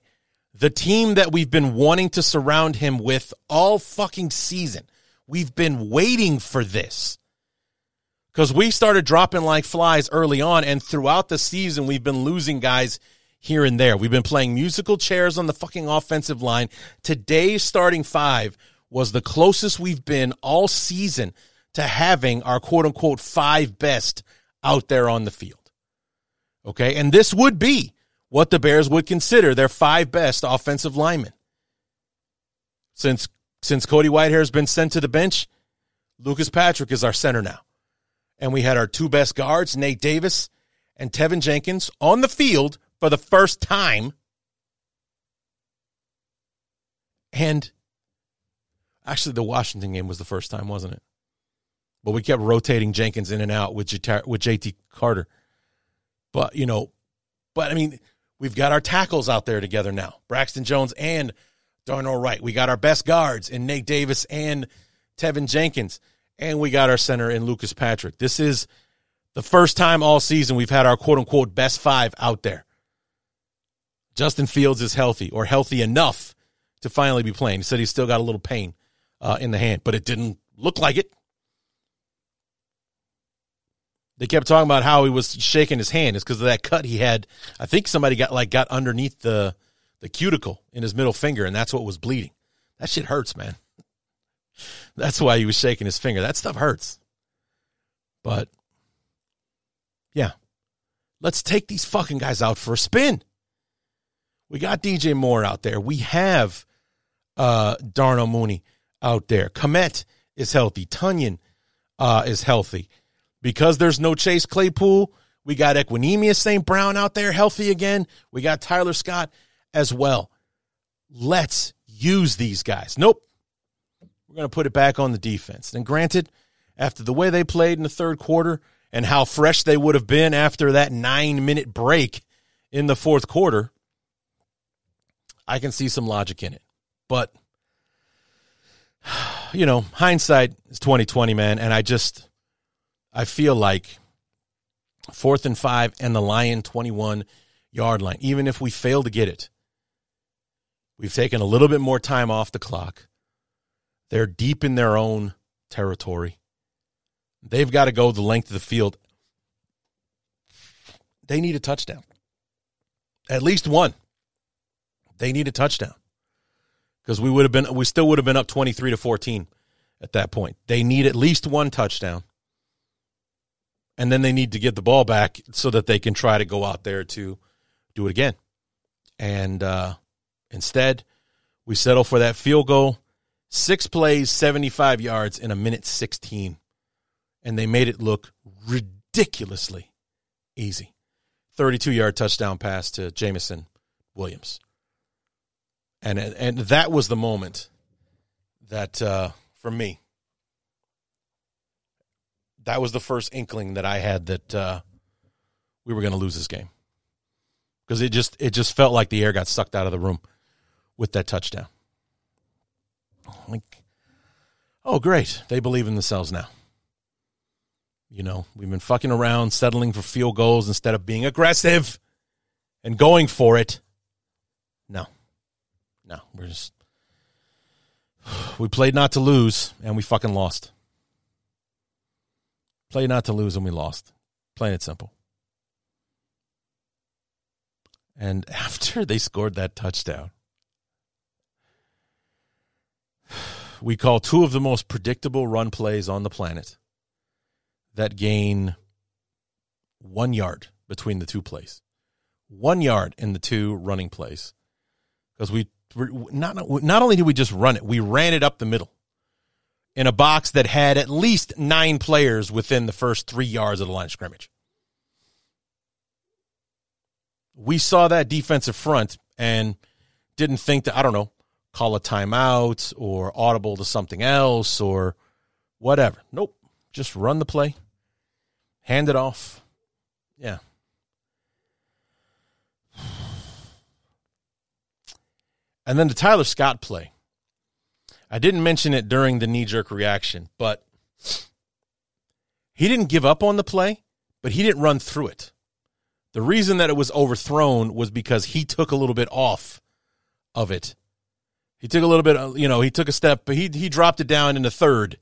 the team that we've been wanting to surround him with all fucking season. We've been waiting for this because we started dropping like flies early on, and throughout the season, we've been losing guys here and there. We've been playing musical chairs on the fucking offensive line. Today's starting five was the closest we've been all season to having our quote unquote five best out there on the field. Okay. And this would be what the Bears would consider their five best offensive linemen. Since since Cody Whitehair has been sent to the bench, Lucas Patrick is our center now. And we had our two best guards, Nate Davis and Teven Jenkins, on the field for the first time. And actually, the Washington game was the first time, wasn't it? But we kept rotating Jenkins in and out with with JT Carter. But, you know, but I mean, we've got our tackles out there together now Braxton Jones and Darnell Wright. We got our best guards in Nate Davis and Teven Jenkins. And we got our center in Lucas Patrick. This is the first time all season we've had our quote unquote best five out there. Justin Fields is healthy or healthy enough to finally be playing. He said he's still got a little pain uh, in the hand, but it didn't look like it. They kept talking about how he was shaking his hand. It's because of that cut he had. I think somebody got like got underneath the the cuticle in his middle finger, and that's what was bleeding. That shit hurts, man. That's why he was shaking his finger. That stuff hurts. But yeah, let's take these fucking guys out for a spin. We got DJ Moore out there. We have uh, Mooney out there. Kmet is healthy. Tonyan uh, is healthy. Because there's no Chase Claypool, we got Equanimeous St. Brown out there healthy again. We got Tyler Scott as well. Let's use these guys. Nope. We're going to put it back on the defense. And granted, after the way they played in the third quarter and how fresh they would have been after that nine minute break in the fourth quarter, I can see some logic in it. But you know, hindsight is twenty twenty, man. And I just I feel like fourth and five and the Lion twenty one yard line. Even if we fail to get it, we've taken a little bit more time off the clock. They're deep in their own territory. They've got to go the length of the field. They need a touchdown. At least one. They need a touchdown. Because we would have been we still would have been up 23 to 14 at that point. They need at least one touchdown. And then they need to get the ball back so that they can try to go out there to do it again. And uh, instead, we settle for that field goal. Six plays, 75 yards in a minute 16 and they made it look ridiculously easy. 32 yard touchdown pass to Jameson Williams. And, and that was the moment that, uh, for me, that was the first inkling that I had that uh, we were going to lose this game because it just it just felt like the air got sucked out of the room with that touchdown. Like, oh great, they believe in themselves now. You know, we've been fucking around, settling for field goals instead of being aggressive and going for it. No, no, we're just, we played not to lose and we fucking lost. Played not to lose and we lost. Plain and simple. And after they scored that touchdown, we call two of the most predictable run plays on the planet that gain one yard between the two plays. One yard in the two running plays. Because we not not only did we just run it, we ran it up the middle in a box that had at least nine players within the first three yards of the line of scrimmage. We saw that defensive front and didn't think that, I don't know, call a timeout or audible to something else or whatever. Nope. Just run the play, hand it off. Yeah. And then the Tyler Scott play. I didn't mention it during the knee jerk reaction, but he didn't give up on the play, but he didn't run through it. The reason that it was overthrown was because he took a little bit off of it. He took a little bit, you know, he took a step, but he he dropped it down into third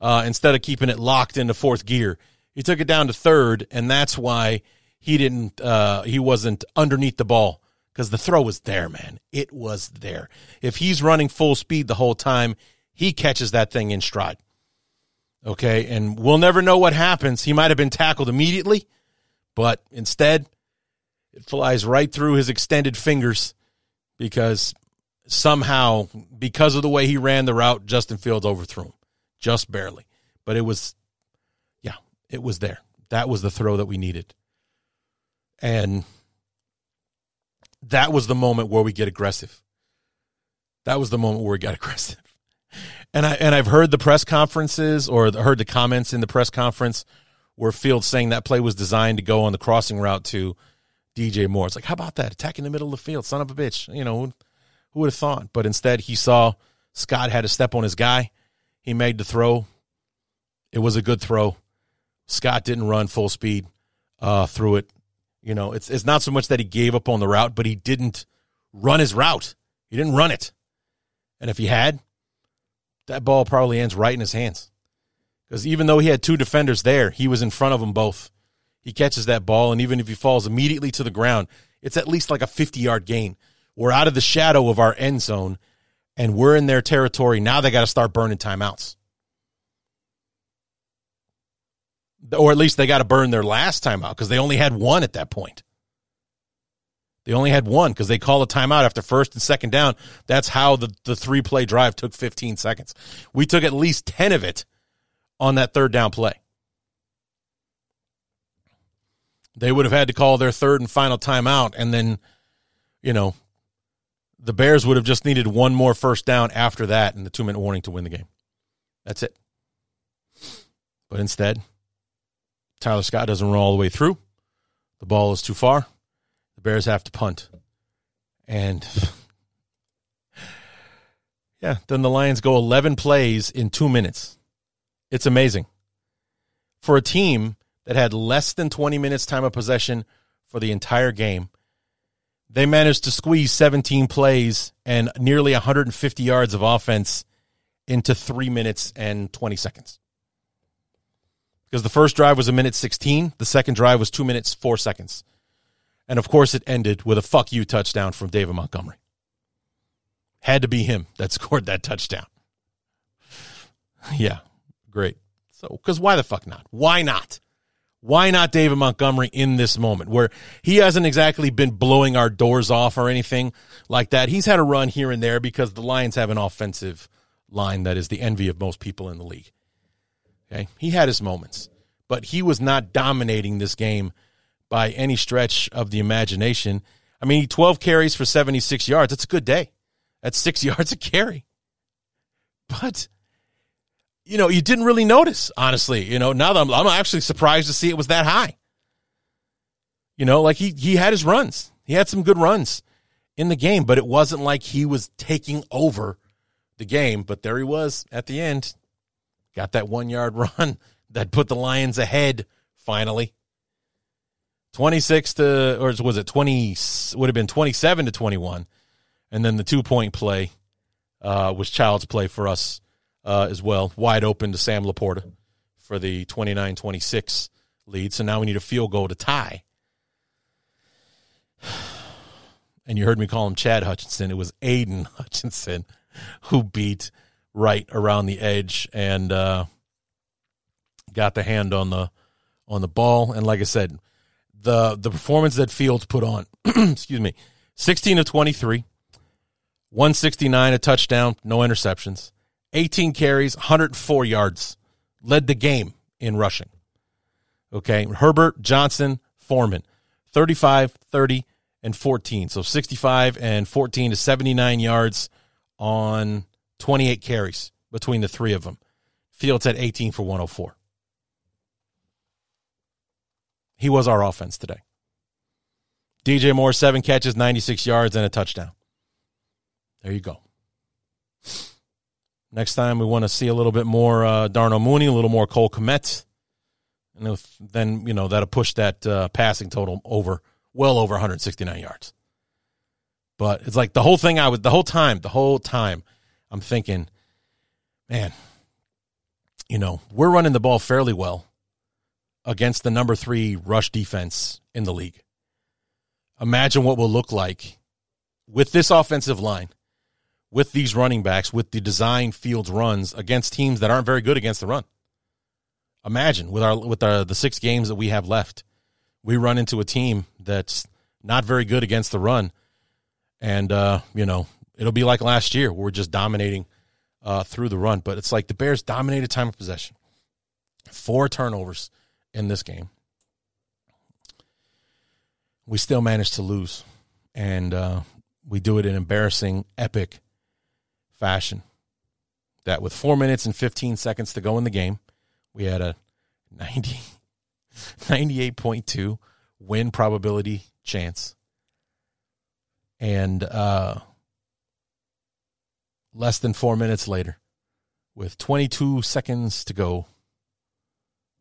uh, instead of keeping it locked into fourth gear. He took it down to third, and that's why he didn't. Uh, he wasn't underneath the ball because the throw was there, man. It was there. If he's running full speed the whole time, he catches that thing in stride. Okay, and we'll never know what happens. He might have been tackled immediately, but instead, it flies right through his extended fingers because somehow, because of the way he ran the route, Justin Fields overthrew him just barely. But it was, yeah, it was there. That was the throw that we needed. And that was the moment where we get aggressive. That was the moment where we got aggressive. And I and I've heard the press conferences or heard the comments in the press conference where Fields saying that play was designed to go on the crossing route to DJ Moore. It's like, how about that? Attacking the middle of the field, son of a bitch. You know, who would have thought? But instead, he saw Scott had to step on his guy. He made the throw. It was a good throw. Scott didn't run full speed uh, through it. You know, it's it's not so much that he gave up on the route, but he didn't run his route. He didn't run it. And if he had, that ball probably ends right in his hands. Because even though he had two defenders there, he was in front of them both. He catches that ball, and even if he falls immediately to the ground, it's at least like a 50 yard gain We're out of the shadow of our end zone and we're in their territory. Now they got to start burning timeouts. Or at least they got to burn their last timeout because they only had one at that point. They only had one because they call a timeout after first and second down. That's how the, the three play drive took 15 seconds. We took at least 10 of it on that third down play. They would have had to call their third and final timeout, and then, you know, the Bears would have just needed one more first down after that and the two minute warning to win the game. That's it. But instead, Tyler Scott doesn't roll all the way through. The ball is too far. The Bears have to punt. And yeah, then the Lions go 11 plays in two minutes. It's amazing. For a team that had less than 20 minutes time of possession for the entire game, they managed to squeeze 17 plays and nearly 150 yards of offense into three minutes and 20 seconds. Because the first drive was a minute 16, the second drive was two minutes, four seconds. And of course, it ended with a fuck you touchdown from David Montgomery. Had to be him that scored that touchdown. Yeah, great. So, because why the fuck not? Why not? Why not David Montgomery in this moment where he hasn't exactly been blowing our doors off or anything like that? He's had a run here and there because the Lions have an offensive line that is the envy of most people in the league. Okay. He had his moments, but he was not dominating this game by any stretch of the imagination. I mean, 12 carries for 76 yards. That's a good day. That's six yards a carry. But you know, you didn't really notice, honestly. You know, now that I'm, I'm actually surprised to see it was that high. You know, like he he had his runs. He had some good runs in the game, but it wasn't like he was taking over the game. But there he was at the end. Got that one yard run that put the Lions ahead finally. 26 to, or was it 20, would have been 27 to 21. And then the two point play uh, was child's play for us uh, as well, wide open to Sam LaPorta for the 29 26 lead. So now we need a field goal to tie. And you heard me call him Chad Hutchinson. It was Aidan Hutchinson who beat right around the edge and uh, got the hand on the on the ball. And like I said, the the performance that Fields put on, excuse me, 16 of 23, 169, a touchdown, no interceptions. 18 carries, 104 yards, led the game in rushing. Okay. Herbert, Johnson, Foreman, 35, 30, and 14. So 65 and 14 to 79 yards on 28 carries between the three of them. Fields had 18 for 104. He was our offense today. DJ Moore, seven catches, 96 yards, and a touchdown. There you go. Next time we want to see a little bit more uh, Darnell Mooney, a little more Cole Kmet. And if, then, you know, that'll push that uh, passing total over, well over 169 yards. But it's like the whole thing I was, the whole time, the whole time, I'm thinking, man, you know, we're running the ball fairly well against the number three rush defense in the league. Imagine what will look like with this offensive line with these running backs, with the design fields runs against teams that aren't very good against the run. Imagine with our with our, the six games that we have left, we run into a team that's not very good against the run, and uh, you know it'll be like last year. We're just dominating uh, through the run, but it's like the Bears dominated time of possession, four turnovers in this game. We still managed to lose, and uh, we do it in embarrassing, epic fashion. That with four minutes and 15 seconds to go in the game, we had a 90, 98.2 win probability chance. And uh, less than four minutes later, with 22 seconds to go,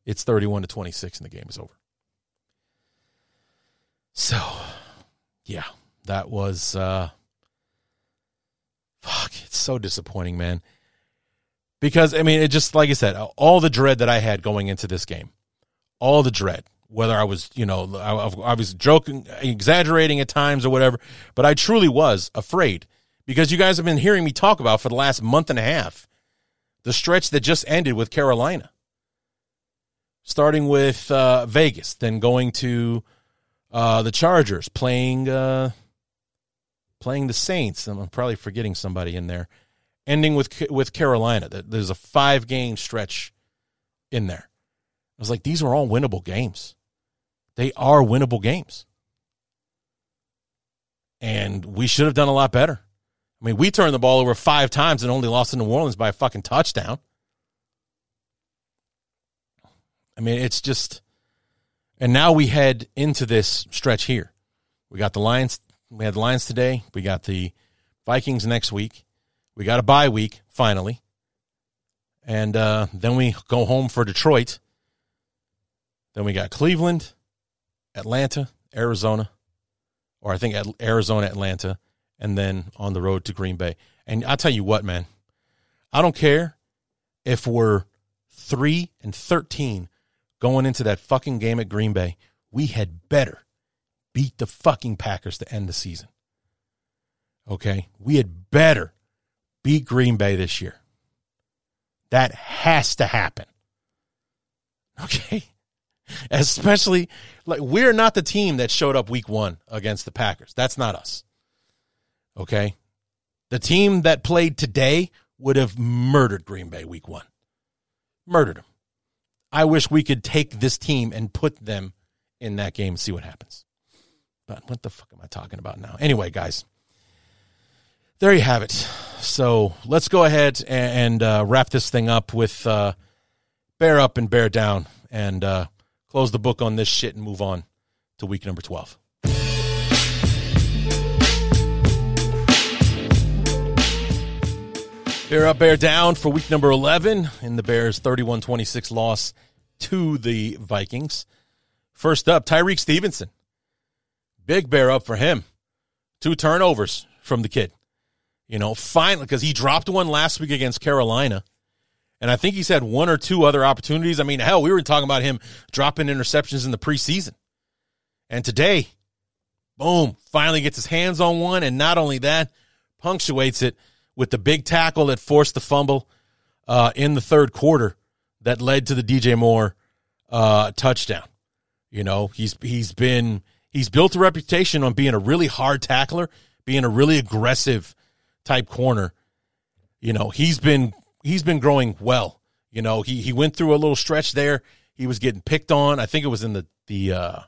it's 31 to 26 and the game is over. So, yeah, that was uh, Fuck, it's so disappointing, man. Because I mean, it just like I said, all the dread that I had going into this game, all the dread whether I was, you know, I, I was joking, exaggerating at times or whatever, but I truly was afraid because you guys have been hearing me talk about for the last month and a half the stretch that just ended with Carolina, starting with uh, Vegas, then going to uh, the Chargers, playing uh, playing the Saints. I'm probably forgetting somebody in there. Ending with with Carolina, there's a five game stretch in there. I was like, these are all winnable games. They are winnable games. And we should have done a lot better. I mean, we turned the ball over five times and only lost to New Orleans by a fucking touchdown. I mean, it's just. And now we head into this stretch here. We got the Lions. We had the Lions today. We got the Vikings next week. We got a bye week, finally. And uh, then we go home for Detroit. Then we got Cleveland, Atlanta, Arizona, or I think Arizona, Atlanta, and then on the road to Green Bay. And I'll tell you what, man, I don't care if we're 3 and 13 going into that fucking game at Green Bay. We had better beat the fucking Packers to end the season. Okay? We had better beat Green Bay this year. That has to happen. Okay? Especially like we're not the team that showed up week 1 against the Packers. That's not us. Okay? The team that played today would have murdered Green Bay week 1. Murdered them. I wish we could take this team and put them in that game and see what happens. But what the fuck am I talking about now? Anyway, guys, there you have it. So let's go ahead and, and uh, wrap this thing up with uh, bear up and bear down and uh, close the book on this shit and move on to week number 12. Bear up, bear down for week number 11 in the Bears' 31 26 loss to the Vikings. First up, Tyrique Stevenson. Big bear up for him. Two turnovers from the kid. You know, finally, because he dropped one last week against Carolina. And I think he's had one or two other opportunities. I mean, hell, we were talking about him dropping interceptions in the preseason. And today, boom, finally gets his hands on one. And not only that, punctuates it with the big tackle that forced the fumble uh, in the third quarter that led to the DJ Moore uh, touchdown. You know, he's he's been he's built a reputation on being a really hard tackler, being a really aggressive type corner. You know, he's been he's been growing well. You know, he he went through a little stretch there. He was getting picked on. I think it was in the the uh,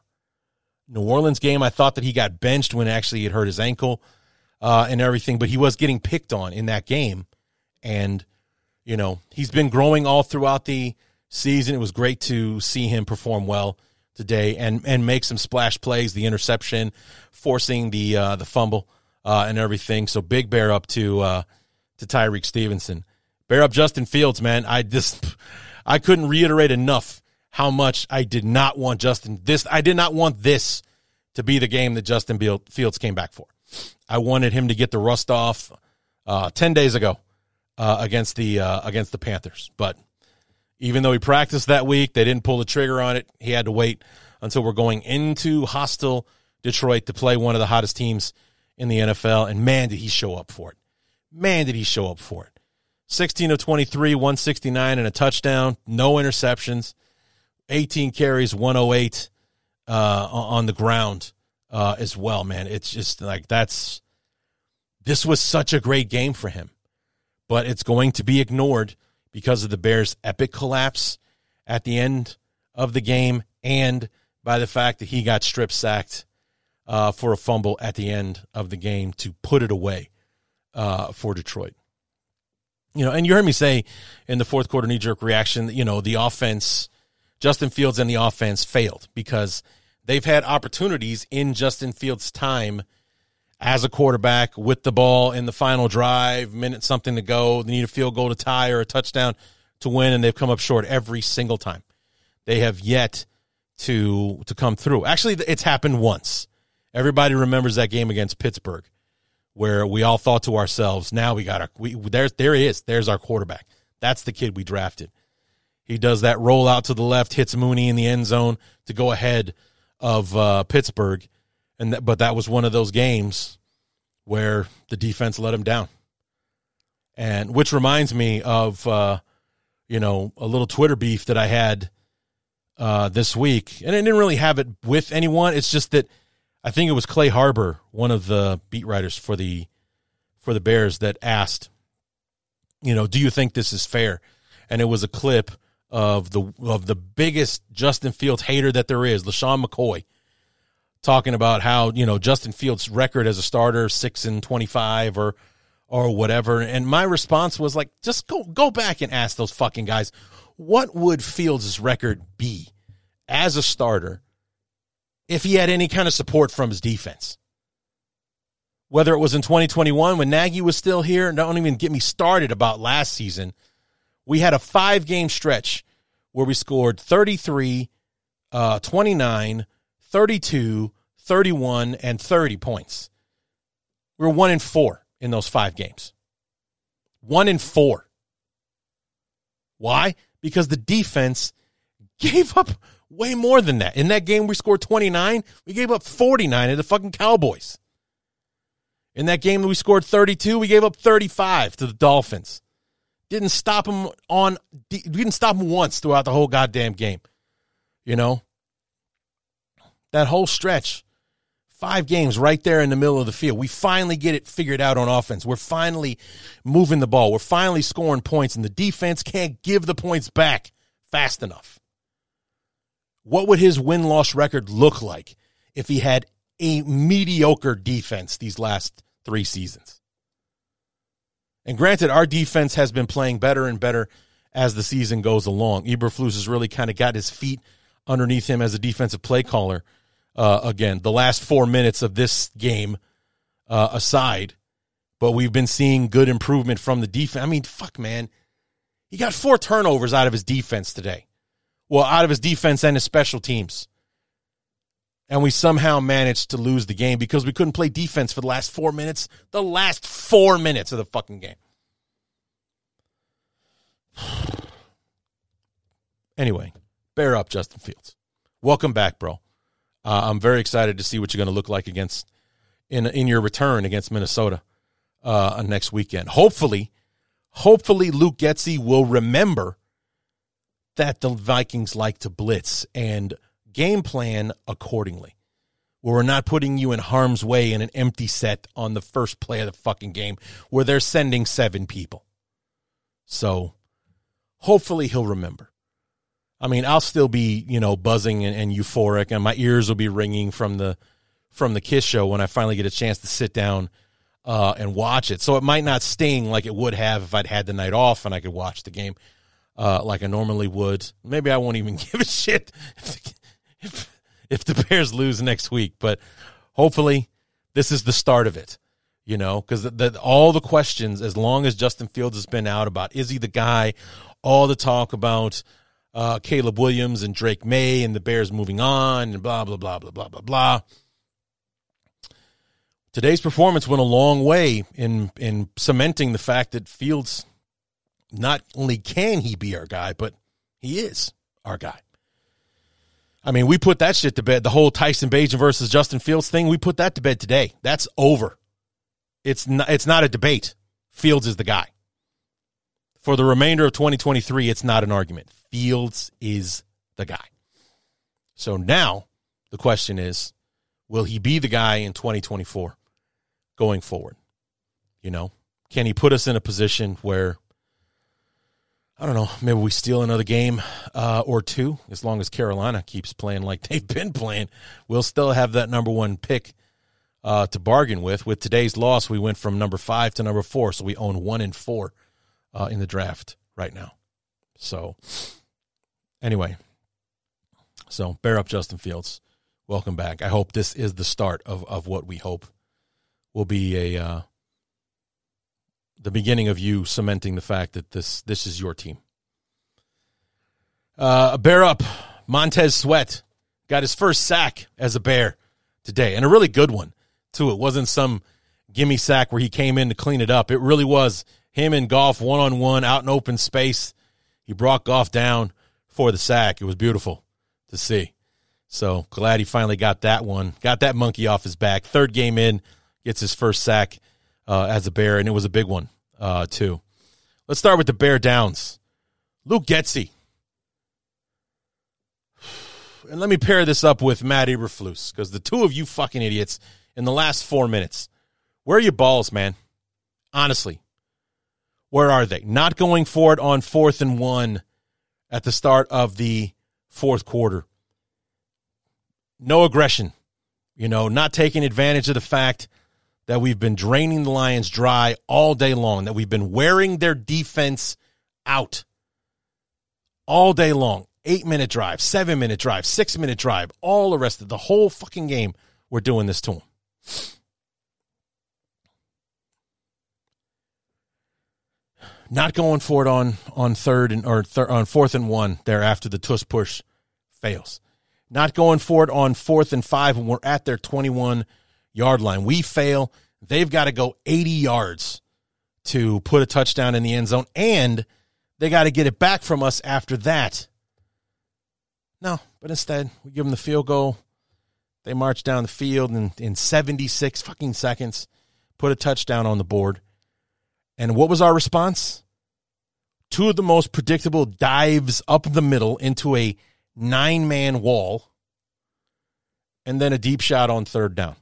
New Orleans game. I thought that he got benched when actually had hurt his ankle uh, and everything, but he was getting picked on in that game. And, you know, he's been growing all throughout the season. It was great to see him perform well today and, and make some splash plays, the interception, forcing the uh, the fumble uh, and everything. So big bear up to uh, to Tyrique Stevenson. Bear up Justin Fields, man. I just I couldn't reiterate enough how much I did not want Justin this I did not want this to be the game that Justin Fields came back for. I wanted him to get the rust off uh, ten days ago uh, against the uh, against the Panthers, but even though he practiced that week, they didn't pull the trigger on it. He had to wait until we're going into hostile Detroit to play one of the hottest teams in the NFL, and man, did he show up for it! Man, did he show up for it! 16 of 23, 169 and a touchdown, no interceptions, 18 carries, 108 uh, on the ground uh, as well, man. It's just like that's this was such a great game for him, but it's going to be ignored because of the Bears' epic collapse at the end of the game and by the fact that he got strip sacked uh, for a fumble at the end of the game to put it away uh, for Detroit. You know, and you heard me say in the fourth quarter knee jerk reaction, you know, the offense, Justin Fields and the offense failed because they've had opportunities in Justin Fields' time as a quarterback with the ball in the final drive, minute something to go. They need a field goal to tie or a touchdown to win, and they've come up short every single time. They have yet to to come through. Actually, it's happened once. Everybody remembers that game against Pittsburgh, where we all thought to ourselves, "Now we got our we there's there he is. There's our quarterback. That's the kid we drafted." He does that roll out to the left, hits Mooney in the end zone to go ahead of uh, Pittsburgh, and that, but that was one of those games where the defense let him down. And which reminds me of uh, you know a little Twitter beef that I had uh, this week, and I didn't really have it with anyone. It's just that I think it was Clay Harbor, one of the beat writers for the for the Bears, that asked, you know, do you think this is fair? And it was a clip of the of the biggest Justin Fields hater that there is, LeSean McCoy, talking about how you know Justin Fields' record as a starter six and twenty five or or whatever. And my response was like, just go go back and ask those fucking guys, what would Fields' record be as a starter if he had any kind of support from his defense? Whether it was in 2021 when Nagy was still here, don't even get me started about last season. We had a five game stretch where we scored 33, uh, 29, 32, 31, and 30 points. We were one in four in those five games. One in four. Why? Because the defense gave up way more than that. In that game, we scored 29. We gave up 49 to the fucking Cowboys. In that game, we scored 32. We gave up 35 to the Dolphins. Didn't stop him on. Didn't stop him once throughout the whole goddamn game. You know, that whole stretch, five games right there in the middle of the field. We finally get it figured out on offense. We're finally moving the ball. We're finally scoring points, and the defense can't give the points back fast enough. What would his win loss record look like if he had a mediocre defense these last three seasons? And granted, our defense has been playing better and better as the season goes along. Eberflus has really kind of got his feet underneath him as a defensive play caller. Uh, again, the last four minutes of this game uh, aside, but we've been seeing good improvement from the defense. I mean, fuck, man. He got four turnovers out of his defense today. Well, out of his defense and his special teams. And we somehow managed to lose the game because we couldn't play defense for the last four minutes. The last four minutes of the fucking game. Anyway, bear up, Justin Fields. Welcome back, bro. Uh, I'm very excited to see what you're going to look like against in in your return against Minnesota uh, next weekend. Hopefully, hopefully Luke Getsy will remember that the Vikings like to blitz and game plan accordingly. Where we're not putting you in harm's way in an empty set on the first play of the fucking game where they're sending seven people. So hopefully he'll remember. I mean, I'll still be, you know, buzzing and, and euphoric and my ears will be ringing from the from the Kiss show when I finally get a chance to sit down uh, and watch it. So it might not sting like it would have if I'd had the night off and I could watch the game uh, like I normally would. Maybe I won't even give a shit if, if, if the Bears lose next week, but hopefully this is the start of it. You know, because all the questions, as long as Justin Fields has been out about is he the guy, all the talk about uh, Caleb Williams and Drake Maye and the Bears moving on and blah blah blah blah blah blah blah. Today's performance went a long way in in cementing the fact that Fields not only can he be our guy, but he is our guy. I mean, we put that shit to bed. The whole Tyson Bagent versus Justin Fields thing, we put that to bed today. That's over. It's not, it's not a debate. Fields is the guy. For the remainder of 2023, it's not an argument. Fields is the guy. So now the question is will he be the guy in 2024 going forward? You know, can he put us in a position where I don't know. Maybe we steal another game uh, or two, as long as Carolina keeps playing like they've been playing. We'll still have that number one pick uh, to bargain with. With today's loss, we went from number five to number four, so we own one and four uh, in the draft right now. So, anyway, so bear up, Justin Fields. Welcome back. I hope this is the start of of what we hope will be a uh, the beginning of you cementing the fact that this this is your team. Uh, bear up, Montez Sweat got his first sack as a bear today, and a really good one too. It wasn't some gimme sack where he came in to clean it up. It really was him and Goff one on one out in open space. he brought Goff down for the sack. It was beautiful to see. So glad he finally got that one, got that monkey off his back. Third game in, gets his first sack uh, as a Bear, and it was a big one uh, too. Let's start with the Bear Downs. Luke Getsy. And let me pair this up with Matt Eberflus because the two of you fucking idiots in the last four minutes, where are your balls, man? Honestly, where are they? Not going for it on fourth and one at the start of the fourth quarter. No aggression, you know, not taking advantage of the fact that we've been draining the Lions dry all day long, that we've been wearing their defense out all day long. Eight minute drive, seven minute drive, six minute drive, all the rest of the whole fucking game. We're doing this to them. Not going for it on on third and or thir- on fourth and one there after the tush push fails. Not going for it on fourth and five when we're at their twenty one yard line. We fail. They've got to go eighty yards to put a touchdown in the end zone, and they got to get it back from us after that. No, but instead, we give them the field goal. They march down the field in, in 76 fucking seconds, put a touchdown on the board. And what was our response? Two of the most predictable dives up the middle into a nine man wall, and then a deep shot on third down.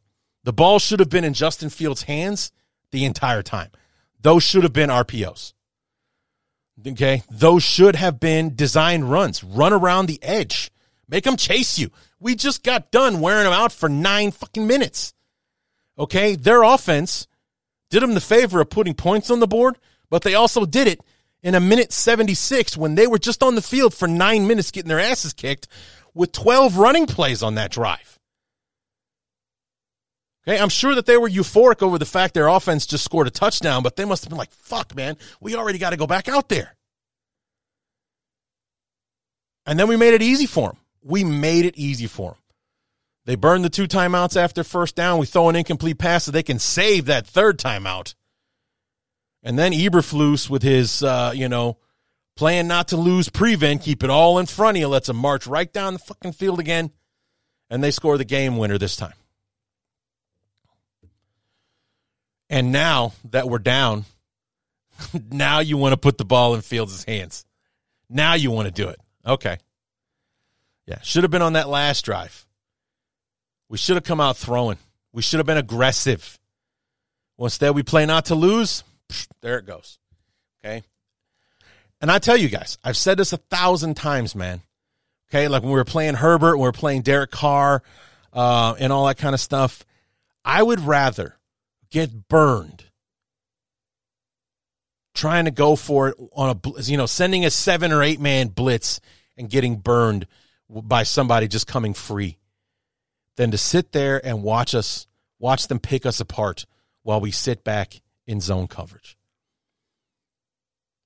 The ball should have been in Justin Fields' hands the entire time. Those should have been RPOs. Okay. Those should have been design runs. Run around the edge. Make them chase you. We just got done wearing them out for nine fucking minutes. Okay. Their offense did them the favor of putting points on the board, but they also did it in a minute 76 when they were just on the field for nine minutes getting their asses kicked with 12 running plays on that drive. Okay, I'm sure that they were euphoric over the fact their offense just scored a touchdown, but they must have been like, fuck, man, we already got to go back out there. And then we made it easy for them. We made it easy for them. They burn the two timeouts after first down. We throw an incomplete pass so they can save that third timeout. And then Eberflus with his, uh, you know, plan not to lose prevent, keep it all in front of you, lets them march right down the fucking field again. And they score the game winner this time. And now that we're down, now you want to put the ball in Fields' hands. Now you want to do it. Okay. Yeah, should have been on that last drive. We should have come out throwing. We should have been aggressive. Well, instead, we play not to lose. There it goes. Okay. And I tell you guys, I've said this a thousand times, man. Okay. Like when we were playing Herbert, we were playing Derek Carr, uh, and all that kind of stuff. I would rather get burned. Trying to go for it on a you know sending a seven or eight man blitz and getting burned by somebody just coming free. Than to sit there and watch us watch them pick us apart while we sit back in zone coverage.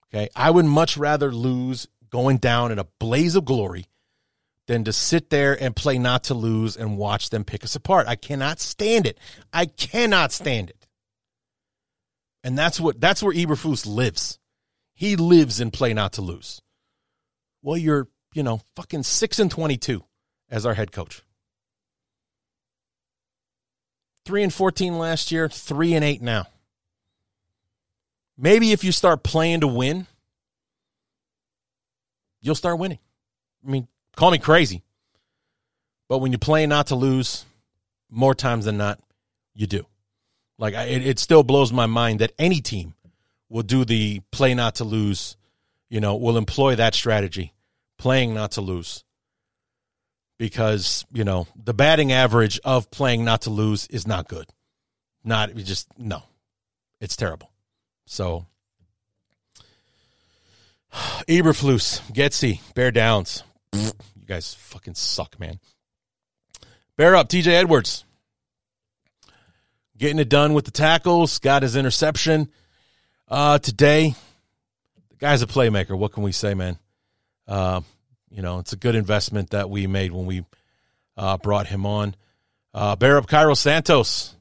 Okay? I would much rather lose going down in a blaze of glory than to sit there and play not to lose and watch them pick us apart. I cannot stand it. I cannot stand it and that's what that's where Eberflus lives. He lives in play not to lose. Well, you're, you know, fucking 6 and 22 as our head coach. 3 and 14 last year, 3 and 8 now. Maybe if you start playing to win, you'll start winning. I mean, call me crazy. But when you play not to lose, more times than not, you do. Like I, it, it still blows my mind that any team will do the play not to lose. You know, will employ that strategy, playing not to lose. Because you know the batting average of playing not to lose is not good. Not just no, it's terrible. So Eberflus, Getsy, Bear Downs. You guys fucking suck, man. Bear up, TJ Edwards getting it done with the tackles, got his interception uh, today. The guy's a playmaker. What can we say, man? Uh, you know, it's a good investment that we made when we uh, brought him on. Uh, bear up Cairo Santos,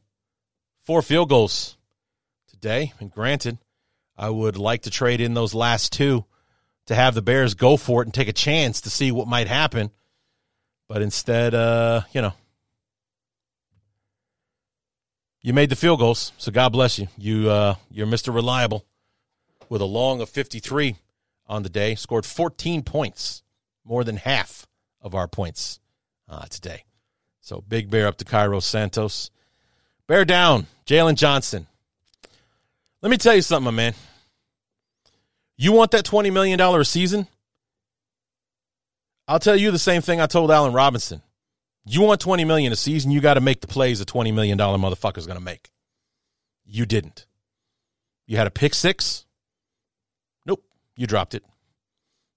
four field goals today. And granted, I would like to trade in those last two to have the Bears go for it and take a chance to see what might happen. But instead, uh, you know, you made the field goals, so God bless you. You uh, you're Mr. Reliable with a long of 53 on the day. Scored 14 points, more than half of our points uh, today. So big bear up to Cairo Santos. Bear down, Jaylon Johnson. Let me tell you something, my man. You want that $20 million a season? I'll tell you the same thing I told Allen Robinson. You want 20 million a season, you got to make the plays a 20 million dollar motherfucker's going to make. You didn't. You had a pick 6? Nope, you dropped it.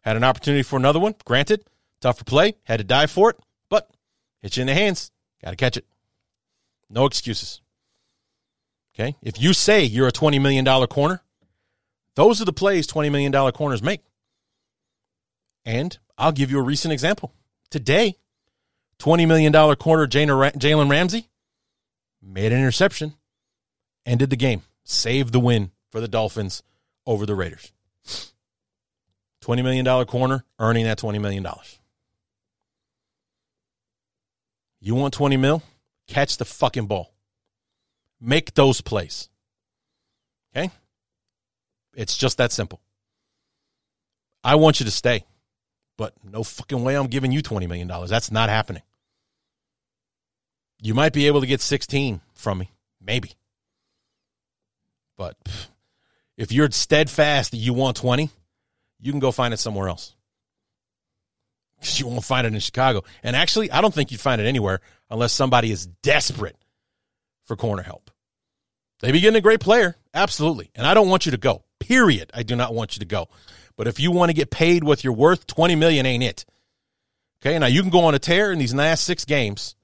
Had an opportunity for another one, granted, tougher play, had to die for it, but hit you in the hands, got to catch it. No excuses. Okay? If you say you're a $20 million corner, those are the plays $20 million corners make. And I'll give you a recent example. Today, $20 million corner Jalen Ramsey made an interception, ended the game, saved the win for the Dolphins over the Raiders. $20 million corner, earning that $20 million. You want 20 mil? Catch the fucking ball. Make those plays. Okay? It's just that simple. I want you to stay, but no fucking way I'm giving you $20 million. That's not happening. You might be able to get 16 from me, maybe. But if you're steadfast that you want 20, you can go find it somewhere else. Because you won't find it in Chicago. And actually, I don't think you'd find it anywhere unless somebody is desperate for corner help. They be getting a great player, absolutely. And I don't want you to go. Period. I do not want you to go. But if you want to get paid what you're worth, 20 million ain't it. Okay, now you can go on a tear in these last six games,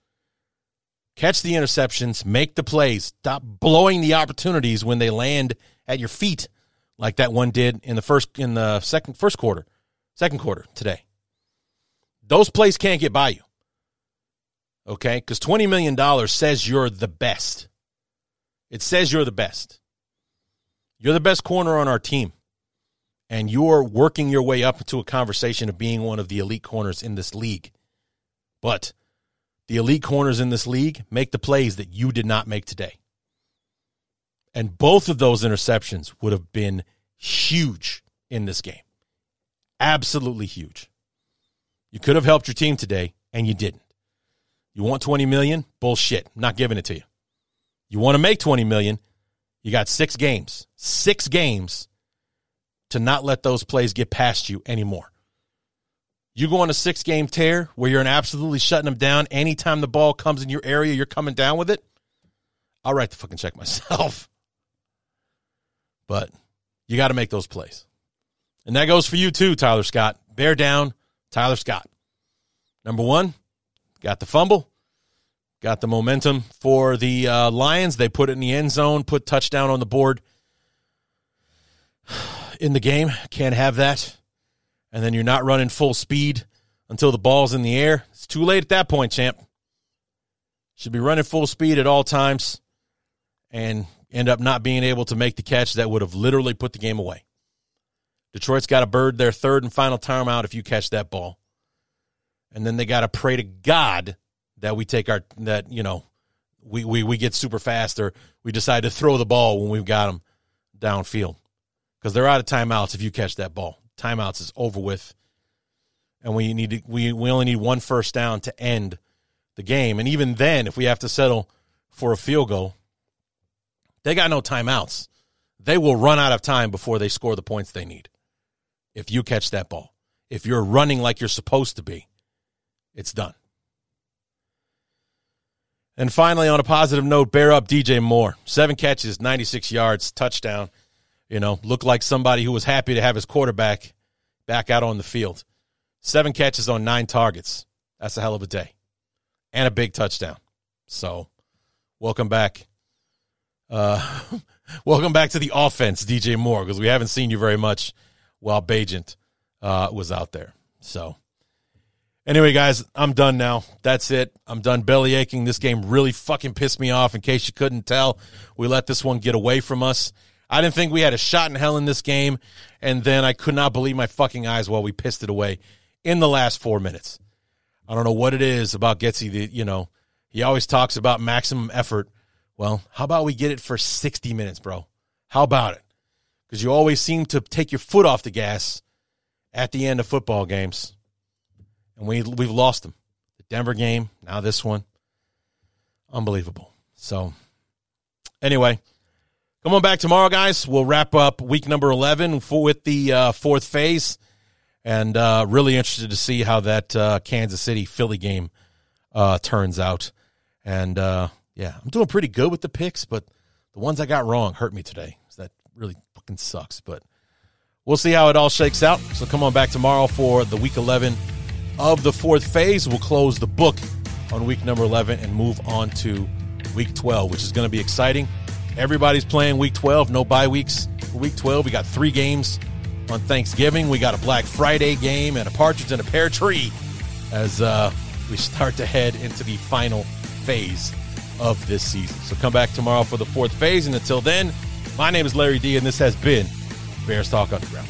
catch the interceptions, make the plays, stop blowing the opportunities when they land at your feet, like that one did in the first in the second first quarter, second quarter today. Those plays can't get by you. Okay, because $20 million says you're the best. It says you're the best. You're the best corner on our team. And you're working your way up into a conversation of being one of the elite corners in this league. But the elite corners in this league make the plays that you did not make today. And both of those interceptions would have been huge in this game. Absolutely huge. You could have helped your team today, and you didn't. You want 20 million? Bullshit. I'm not giving it to you. You want to make 20 million? You got six games. Six games to not let those plays get past you anymore. You go on a six game tear where you're absolutely shutting them down. Anytime the ball comes in your area, you're coming down with it. I'll write the fucking check myself. But you got to make those plays. And that goes for you too, Tyler Scott. Bear down, Tyler Scott. Number one, got the fumble, got the momentum for the uh, Lions. They put it in the end zone, put touchdown on the board in the game. Can't have that. And then you're not running full speed until the ball's in the air. It's too late at that point, champ. Should be running full speed at all times and end up not being able to make the catch that would have literally put the game away. Detroit's got to bird their third and final timeout if you catch that ball. And then they got to pray to God that we take our, that, you know, we, we, we get super fast or we decide to throw the ball when we've got them downfield. Because they're out of timeouts if you catch that ball. Timeouts is over with. And we need to, we, we only need one first down to end the game. And even then, if we have to settle for a field goal, they got no timeouts. They will run out of time before they score the points they need if you catch that ball. If you're running like you're supposed to be, it's done. And finally, on a positive note, bear up DJ Moore. Seven catches, 96 yards, touchdown. You know, looked like somebody who was happy to have his quarterback back out on the field. Seven catches on nine targets. That's a hell of a day. And a big touchdown. So, welcome back. Uh, welcome back to the offense, DJ Moore, because we haven't seen you very much while Bagent uh, was out there. So, anyway, guys, I'm done now. That's it. I'm done belly aching. This game really fucking pissed me off. In case you couldn't tell, we let this one get away from us. I didn't think we had a shot in hell in this game, and then I could not believe my fucking eyes while we pissed it away in the last four minutes. I don't know what it is about Getsy that, you know, he always talks about maximum effort. Well, how about we get it for 60 minutes, bro? How about it? Because you always seem to take your foot off the gas at the end of football games. And we, we've lost them. The Denver game, now this one. Unbelievable. So, anyway, come on back tomorrow, guys. We'll wrap up week number 11 for, with the uh, fourth phase. And uh, really interested to see how that uh, Kansas City Philly game uh, turns out. And uh, yeah, I'm doing pretty good with the picks, but the ones I got wrong hurt me today. So that really fucking sucks. But we'll see how it all shakes out. So come on back tomorrow for the week 11 of the fourth phase. We'll close the book on week number 11 and move on to week 12, which is going to be exciting. Everybody's playing week 12, no bye weeks for week 12. We got three games on Thanksgiving. We got a Black Friday game and a partridge in a pear tree as uh, we start to head into the final phase of this season. So come back tomorrow for the fourth phase. And until then, my name is Larry D, and this has been Bears Talk Underground.